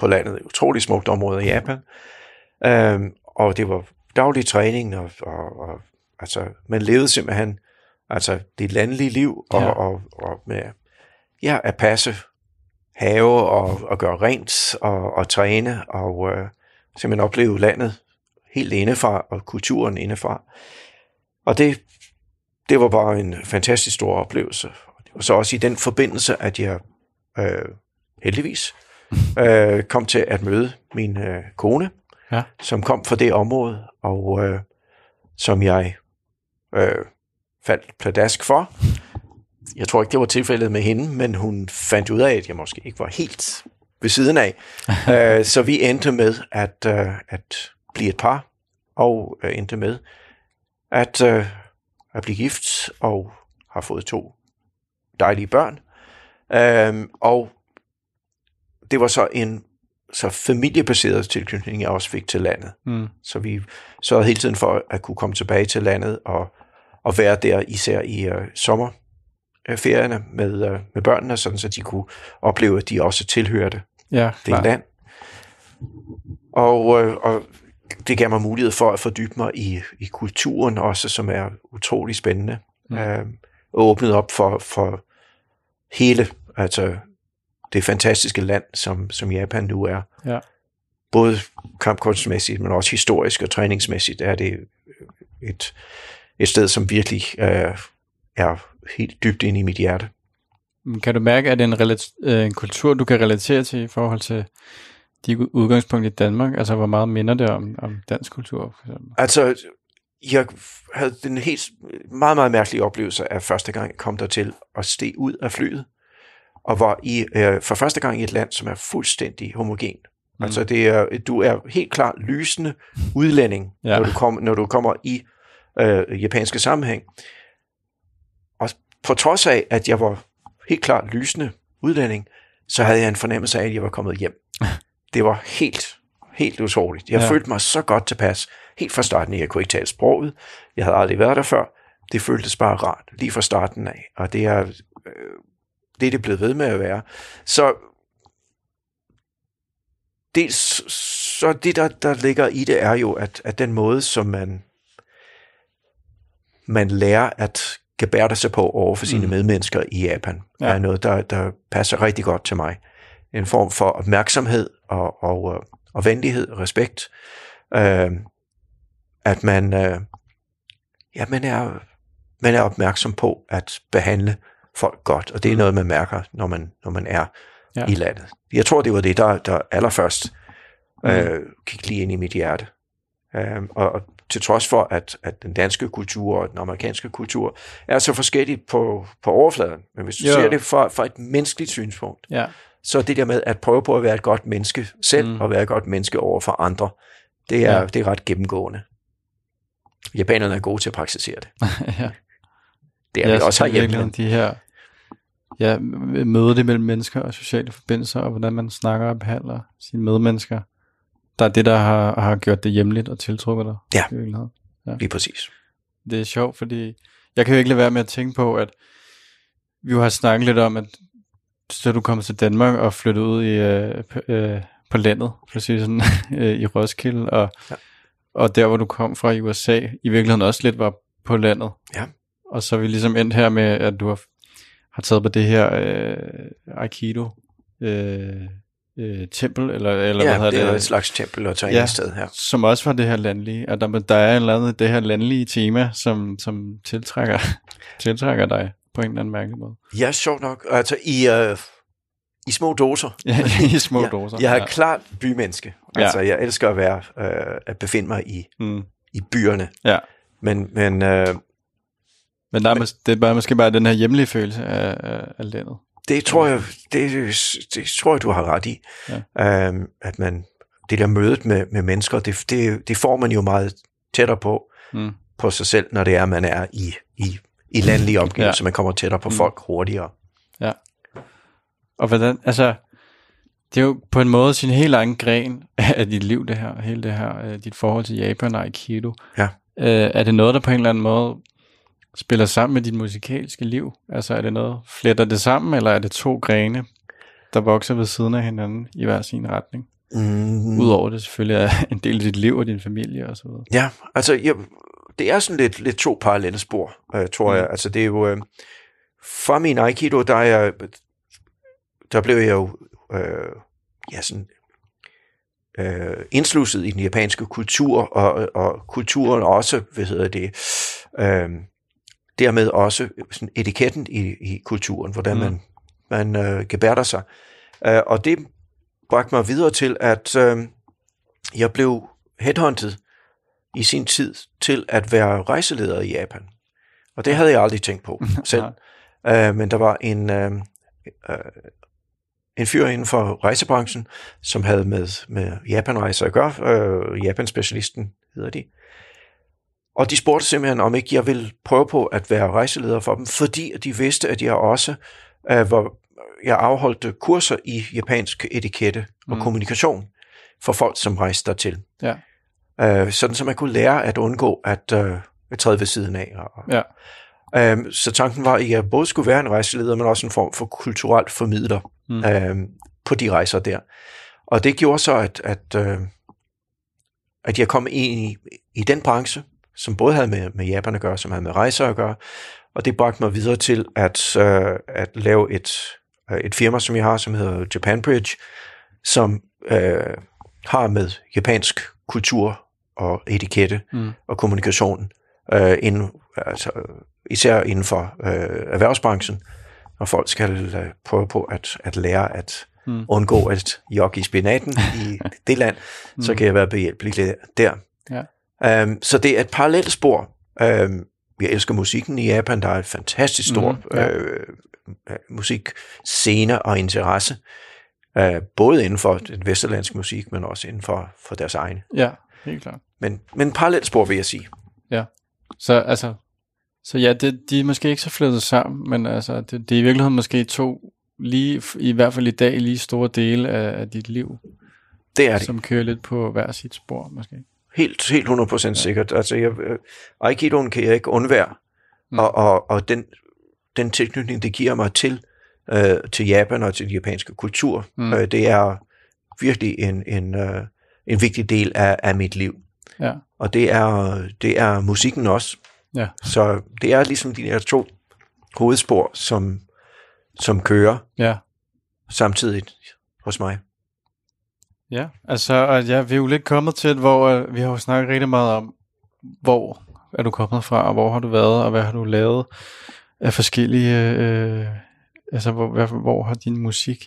på landet, et utroligt smukt område i Japan. Øhm, og det var daglig træning, og, og, og altså, man levede simpelthen altså, det landlige liv, og, ja. og, og med ja, at passe have og, og gøre rent og, og træne, og øh, simpelthen opleve landet helt indefra, og kulturen indefra. Og det, det var bare en fantastisk stor oplevelse. Det var så også i den forbindelse, at jeg øh, heldigvis [LAUGHS] øh, kom til at møde min øh, kone, Ja. som kom fra det område, og øh, som jeg øh, faldt pladask for. Jeg tror ikke, det var tilfældet med hende, men hun fandt ud af, at jeg måske ikke var helt ved siden af. [LAUGHS] øh, så vi endte med at, øh, at blive et par, og øh, endte med at, øh, at blive gift, og har fået to dejlige børn. Øhm, og det var så en så familiebaseret tilknytning, jeg også fik til landet. Mm. Så vi sørgede hele tiden for at kunne komme tilbage til landet og, og være der især i øh, sommerferierne med, øh, med børnene, sådan så de kunne opleve, at de også tilhørte Ja, det klar. land. Og, øh, og det gav mig mulighed for at fordybe mig i, i kulturen også, som er utrolig spændende. Mm. Øh, og åbnet op for, for hele altså det fantastiske land, som, som Japan nu er. Ja. Både kampkunstmæssigt, men også historisk og træningsmæssigt er det et, et sted, som virkelig øh, er helt dybt inde i mit hjerte. Kan du mærke, at det er en, relat- øh, en kultur, du kan relatere til i forhold til de udgangspunkt i Danmark? Altså, hvor meget minder det om, om dansk kultur? For eksempel? Altså, jeg havde den helt meget, meget mærkelige oplevelse af første gang, jeg kom der til at stige ud af flyet, og var i, øh, for første gang i et land, som er fuldstændig homogen. Mm. Altså, det er, du er helt klart lysende udlænding, ja. når, du kom, når du kommer i øh, japanske sammenhæng. På trods af, at jeg var helt klart lysende udlænding, så havde jeg en fornemmelse af, at jeg var kommet hjem. [LAUGHS] Det var helt, helt utroligt. Jeg Ja. følte mig så godt tilpas. Helt fra starten, jeg kunne ikke tale sproget. Jeg havde aldrig været der før. Det føltes bare rart, lige fra starten af. Og det er, øh, det er det blevet ved med at være. Så dels, så det, der, der ligger i det, er jo, at, at den måde, som man, man lærer at gebærde sig på over for sine Mm. mm. medmennesker i Japan, Ja. er noget, der, der passer rigtig godt til mig. En form for opmærksomhed og, og, øh, og venlighed og respekt. Øh, at man, øh, ja, man, er, man er opmærksom på at behandle folk godt, og det er Mm. noget, man mærker, når man, når man er ja. I landet. Jeg tror, det var det, der, der allerførst øh, gik lige ind i mit hjerte. Um, og, og til trods for, at, at den danske kultur og den amerikanske kultur er så forskelligt på, på overfladen, men hvis du Jo. ser det fra, fra et menneskeligt synspunkt, Ja. så det der med at prøve på at være et godt menneske selv, Mm. og være et godt menneske over for andre, det er, Ja. det er ret gennemgående. Japanerne er gode til at praktisere det. [LAUGHS] ja. Det er ja, vi også herhjemme. men- de her ja, mødet mellem mennesker og sociale forbindelser, og hvordan man snakker og behandler sine medmennesker. Der er det, der har, har gjort det hjemligt og tiltrukket dig. Ja. virkeligheden. Lige præcis. Det er sjovt, fordi jeg kan jo ikke lade være med at tænke på, at vi jo har snakket lidt om, at så du kommer til Danmark og flyttede ud i, øh, på, øh, på landet, sige sådan, [LAUGHS] øh, i Roskilde, og, ja. Ja. og der, hvor du kom fra i USA, i virkeligheden også lidt var på landet. Ja. Og så er vi ligesom endt her med, at du har, har taget på det her øh, Aikido øh, øh, tempel, eller, eller ja, hvad hedder det er det? et slags tempel og træningssted her. som også var det her landlige, at der, der er et eller andet, det her landlige tema, som, som tiltrækker, [LAUGHS] tiltrækker dig på en eller anden mærkelig måde. Ja, sjovt nok. Altså i, øh, i små doser. [LAUGHS] Ja, i små Ja, doser. Jeg er ja. klart bymenneske. Ja. Altså, jeg elsker at være, øh, at befinde mig i, Mm, i byerne. ja. Men, men øh, Men der er, mås- det er bare, måske bare den her hjemlige følelse af, af landet. Det tror jeg, det, det tror jeg, du har ret i. Ja. Øhm, at man, det der mødet med, med mennesker, det, det, det får man jo meget tættere på, Mm. på sig selv, når det er, man er i, i, i landlige omgivelser. Ja. Ja. Man kommer tættere på Mm. folk hurtigere. Og hvordan, altså, det er jo på en måde sin helt egen gren af dit liv, det her, hele det her, øh, dit forhold til Japan og Aikido. Ja. Øh, er det noget, der på en eller anden måde spiller sammen med dit musikalske liv? Altså er det noget, fletter det sammen, eller er det to grene, der vokser ved siden af hinanden i hver sin retning? Mm. Udover det selvfølgelig er [LAUGHS] en del af dit liv og din familie og så videre. Ja, altså jeg, det er sådan lidt, lidt to parallelle spor, øh, tror Mm. jeg. Altså det er jo, øh, fra min Aikido, der, er jeg, der blev jeg jo øh, ja, sådan, øh, indslusset i den japanske kultur, og, og kulturen også, hvad hedder det, øh, dermed også sådan etiketten i, i kulturen, hvordan Mm. man, man øh, gebærder sig. Øh, og det bragte mig videre til, at øh, jeg blev headhunted i sin tid til at være rejseleder i Japan. Og det havde jeg aldrig tænkt på [LAUGHS] selv. Uh, men der var en, uh, uh, en fyr inden for rejsebranchen, som havde med, med Japanrejser at gøre. Uh, Japan-specialisten hedder de. Og de spurgte simpelthen, om ikke jeg ville prøve på at være rejseleder for dem, fordi de vidste, at jeg også uh, var, jeg afholdte kurser i japansk etikette og Mm. kommunikation for folk, som rejste dertil. Ja. Uh, sådan, så man kunne lære at undgå at uh, træde ved siden af. Og, Ja. Øhm, så tanken var, at jeg både skulle være en rejseleder, men også en form for kulturelt formidler mm. øhm, på de rejser der. Og det gjorde så, at, at, øh, at jeg kom ind i, i den branche, som både havde med, med Japan at gøre, som havde med rejser at gøre, og det bragte mig videre til at, øh, at lave et, øh, et firma, som jeg har, som hedder Japan Bridge, som øh, har med japansk kultur og etikette Mm. og kommunikation, øh, inden, altså, især inden for øh, erhvervsbranchen, når folk skal øh, prøve på at, at lære at Mm. undgå at jogge i spinaten i [LAUGHS] det land, mm. så kan jeg være behjælpelig der. Ja. Um, så det er et parallelt spor. Um, jeg elsker musikken i Japan. Der er et fantastisk stor mm, ja. ja. øh, øh, musikscene og interesse. Uh, både inden for den vesterlandske musik, men også inden for, for deres egne. Ja, helt klart. Men, men parallelt spor, vil jeg sige. Så altså, så ja, det, de er måske ikke så flettet sammen, men altså, det, det er i virkeligheden måske to, lige, i hvert fald i dag, lige store dele af, af dit liv, Det er det. som kører lidt på hver sit spor, måske. Helt, helt 100% ja. sikkert. Altså, jeg, øh, Aikidoen kan jeg ikke undvære. Mm. Og, og, og den, den tilknytning, det giver mig til, øh, til Japan og til den japanske kultur, mm. øh, det er virkelig en, en, øh, en vigtig del af, af mit liv. Ja, Og det er, det er musikken også. ja, Så det er ligesom de der to hovedspor, som, som kører ja. samtidig hos mig. Ja, altså, og ja, vi er jo lidt kommet til, hvor øh, vi har jo snakket rigtig meget om, hvor er du kommet fra, og hvor har du været, og hvad har du lavet af forskellige, øh, altså, hvor, hvad, hvor har din musik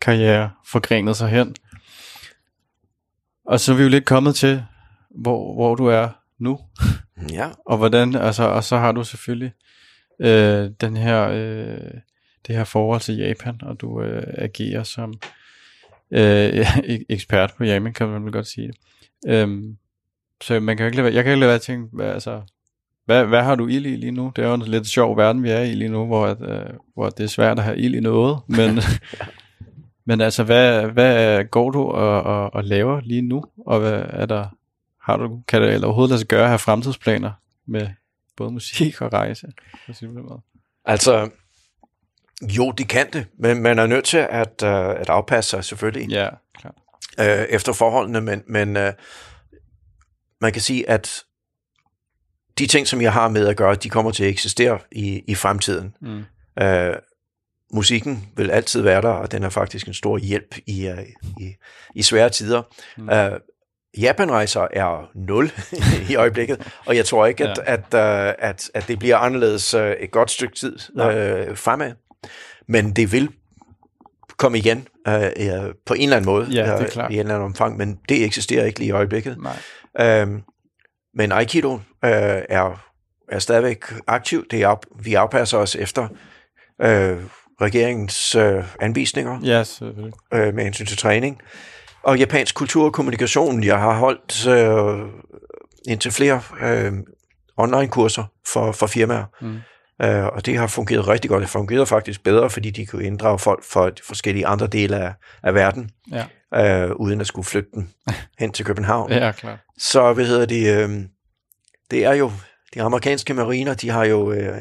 karriere forgrenet sig hen. Og så er vi jo lidt kommet til, hvor, hvor du er nu, [LAUGHS] Ja, og hvordan, altså, og så har du selvfølgelig øh, den her, øh, det her forhold til Japan, og du øh, agerer som øh, [LAUGHS] ekspert på Japan, kan man vel godt sige det. Øhm, så man kan ikke lade, være- jeg kan ikke lade være at tænke, hvad, altså, hvad, hvad har du ild i lige nu? Det er jo en lidt sjov verden, vi er i lige nu, hvor, at, øh, hvor det er svært at have ild i noget, men, [LAUGHS] men altså, hvad, hvad går du og, og, og laver lige nu, og hvad er der, har du, kan det eller overhovedet lade sig gøre at have fremtidsplaner med både musik og rejse? På altså, jo, det kan det, men man er nødt til at, uh, at afpasse sig selvfølgelig Ja, klart. øh, efter forholdene, men, men øh, man kan sige, at de ting, som jeg har med at gøre, de kommer til at eksistere i, i fremtiden. Mm. Øh, musikken vil altid være der, og den er faktisk en stor hjælp i, øh, i, i svære tider. Mm. Øh, Japanrejser er nul [LAUGHS] i øjeblikket, og jeg tror ikke, at, Ja. at, øh, at, at det bliver anderledes øh, et godt stykke tid øh, fremad. Men det vil komme igen øh, øh, på en eller anden måde, Ja, det er øh, klart. i en eller anden omfang, men det eksisterer ikke lige i øjeblikket. Nej. Øhm, men Aikido øh, er, er stadigvæk aktiv. Det er vi afpasser os efter øh, regeringens øh, anvisninger Ja, selvfølgelig. øh, med hensyn til træning. Og japansk kultur og kommunikation. Jeg har holdt øh, indtil flere øh, online-kurser for, for firmaer. Mm. Øh, og det har fungeret rigtig godt. Det fungerer faktisk bedre, fordi de kunne inddrage folk fra forskellige andre dele af, af verden, Ja, øh, uden at skulle flytte dem [LAUGHS] hen til København. ja klart. Så hvad hedder det? Øh, det er jo de amerikanske mariner, de har jo øh,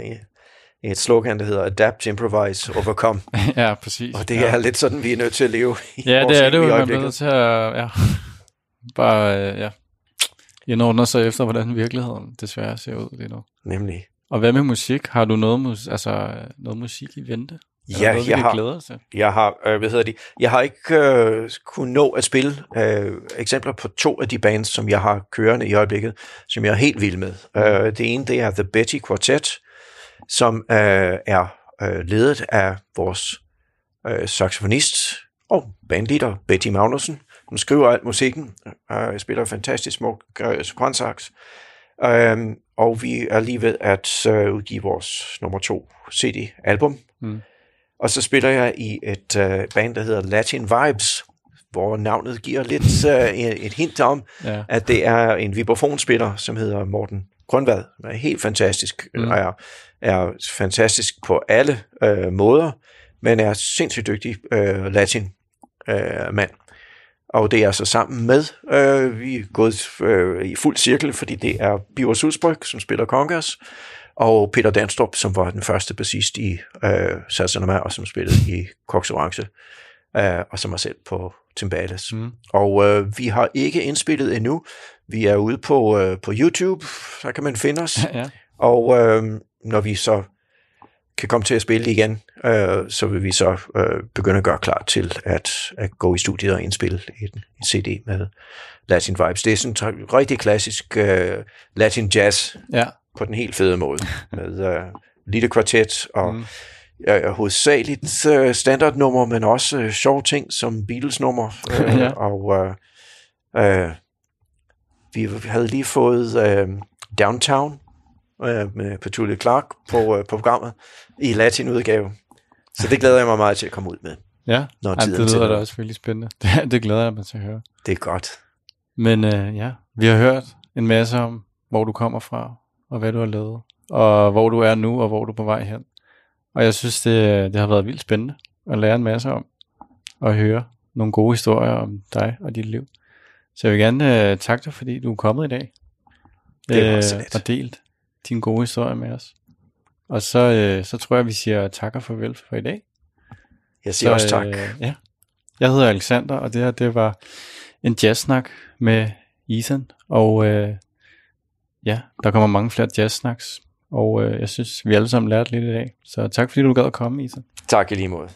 et slogan, der hedder Adapt, Improvise, Overcome. [LAUGHS] ja, præcis. Og det ja. er lidt sådan, vi er nødt til at leve i Ja, det er det jo. Man er nødt til at ja, bare øh, ja, indordne sig efter, hvordan virkeligheden desværre ser ud lige nu. Nemlig. Og hvad med musik? Har du noget, mus- altså, noget musik i vente? Ja, noget, jeg har, glæde os til? jeg har, øh, hvad hedder de, jeg har ikke øh, kunnet nå at spille øh, eksempler på to af de bands, som jeg har kørende i øjeblikket, som jeg er helt vild med. Øh, det ene, det er The Betty Quartet, som øh, er øh, ledet af vores øh, saxofonist og bandleader Betty Magnussen, som skriver alt musikken, øh, spiller fantastisk smuk øh, sopransax. Um, og vi er lige ved at øh, udgive vores nummer to CD-album. Mm. Og så spiller jeg i et øh, band, der hedder Latin Vibes, hvor navnet giver lidt øh, et hint om, Ja. at det er en vibrafonspiller, som hedder Morten Grønvad. Han er helt fantastisk, Mm. mm. er, er fantastisk på alle øh, måder, men er sindssygt dygtig øh, latin øh, mand. Og det er så sammen med, øh, vi er gået øh, i fuld cirkel, fordi det er Biver Sulsbryg, som spiller Congas, og Peter Danstrup, som var den første bassist i øh, Sassanama, og som spillede i Cox Orange, øh, og som er selv på Timbales. Mm. Og øh, vi har ikke indspillet endnu. Vi er ude på, øh, på YouTube, så kan man finde os. [LAUGHS] ja. Og øh, når vi så kan komme til at spille igen, øh, så vil vi så øh, begynde at gøre klar til at, at gå i studiet og indspille en, en CD med Latin Vibes. Det er sådan en rigtig klassisk øh, Latin jazz ja. på den helt fede måde, med øh, lille kvartet og mm. øh, hovedsageligt øh, standardnummer, men også øh, sjove ting som Beatles-nummer. [LAUGHS] Øh, Ja. Og øh, øh, vi havde lige fået øh, Downtown øh, med Petulia Clark på, øh, på programmet i latin-udgave. Så det glæder jeg mig meget til at komme ud med, Ja, når Ej, det lyder da også virkelig spændende. [LAUGHS] Det, det glæder jeg mig til at høre. Det er godt. Men øh, ja, vi har hørt en masse om, hvor du kommer fra, og hvad du har lavet, og hvor du er nu, og hvor du er på vej hen. Og jeg synes, det, det har været vildt spændende at lære en masse om, og høre nogle gode historier om dig og dit liv. Så jeg vil gerne øh, takke dig, fordi du er kommet i dag. Det var så lidt. og delt dine gode historier med os. Og så, øh, så tror jeg, vi siger tak og farvel for i dag. Jeg siger også tak. Øh, ja. Jeg hedder Alexander, og det her det var en jazzsnak med Ethan. Og øh, ja, der kommer mange flere jazzsnaks. Og øh, jeg synes, vi alle sammen lærte lidt i dag. Så tak fordi du gad at komme, Ethan. Tak i lige måde.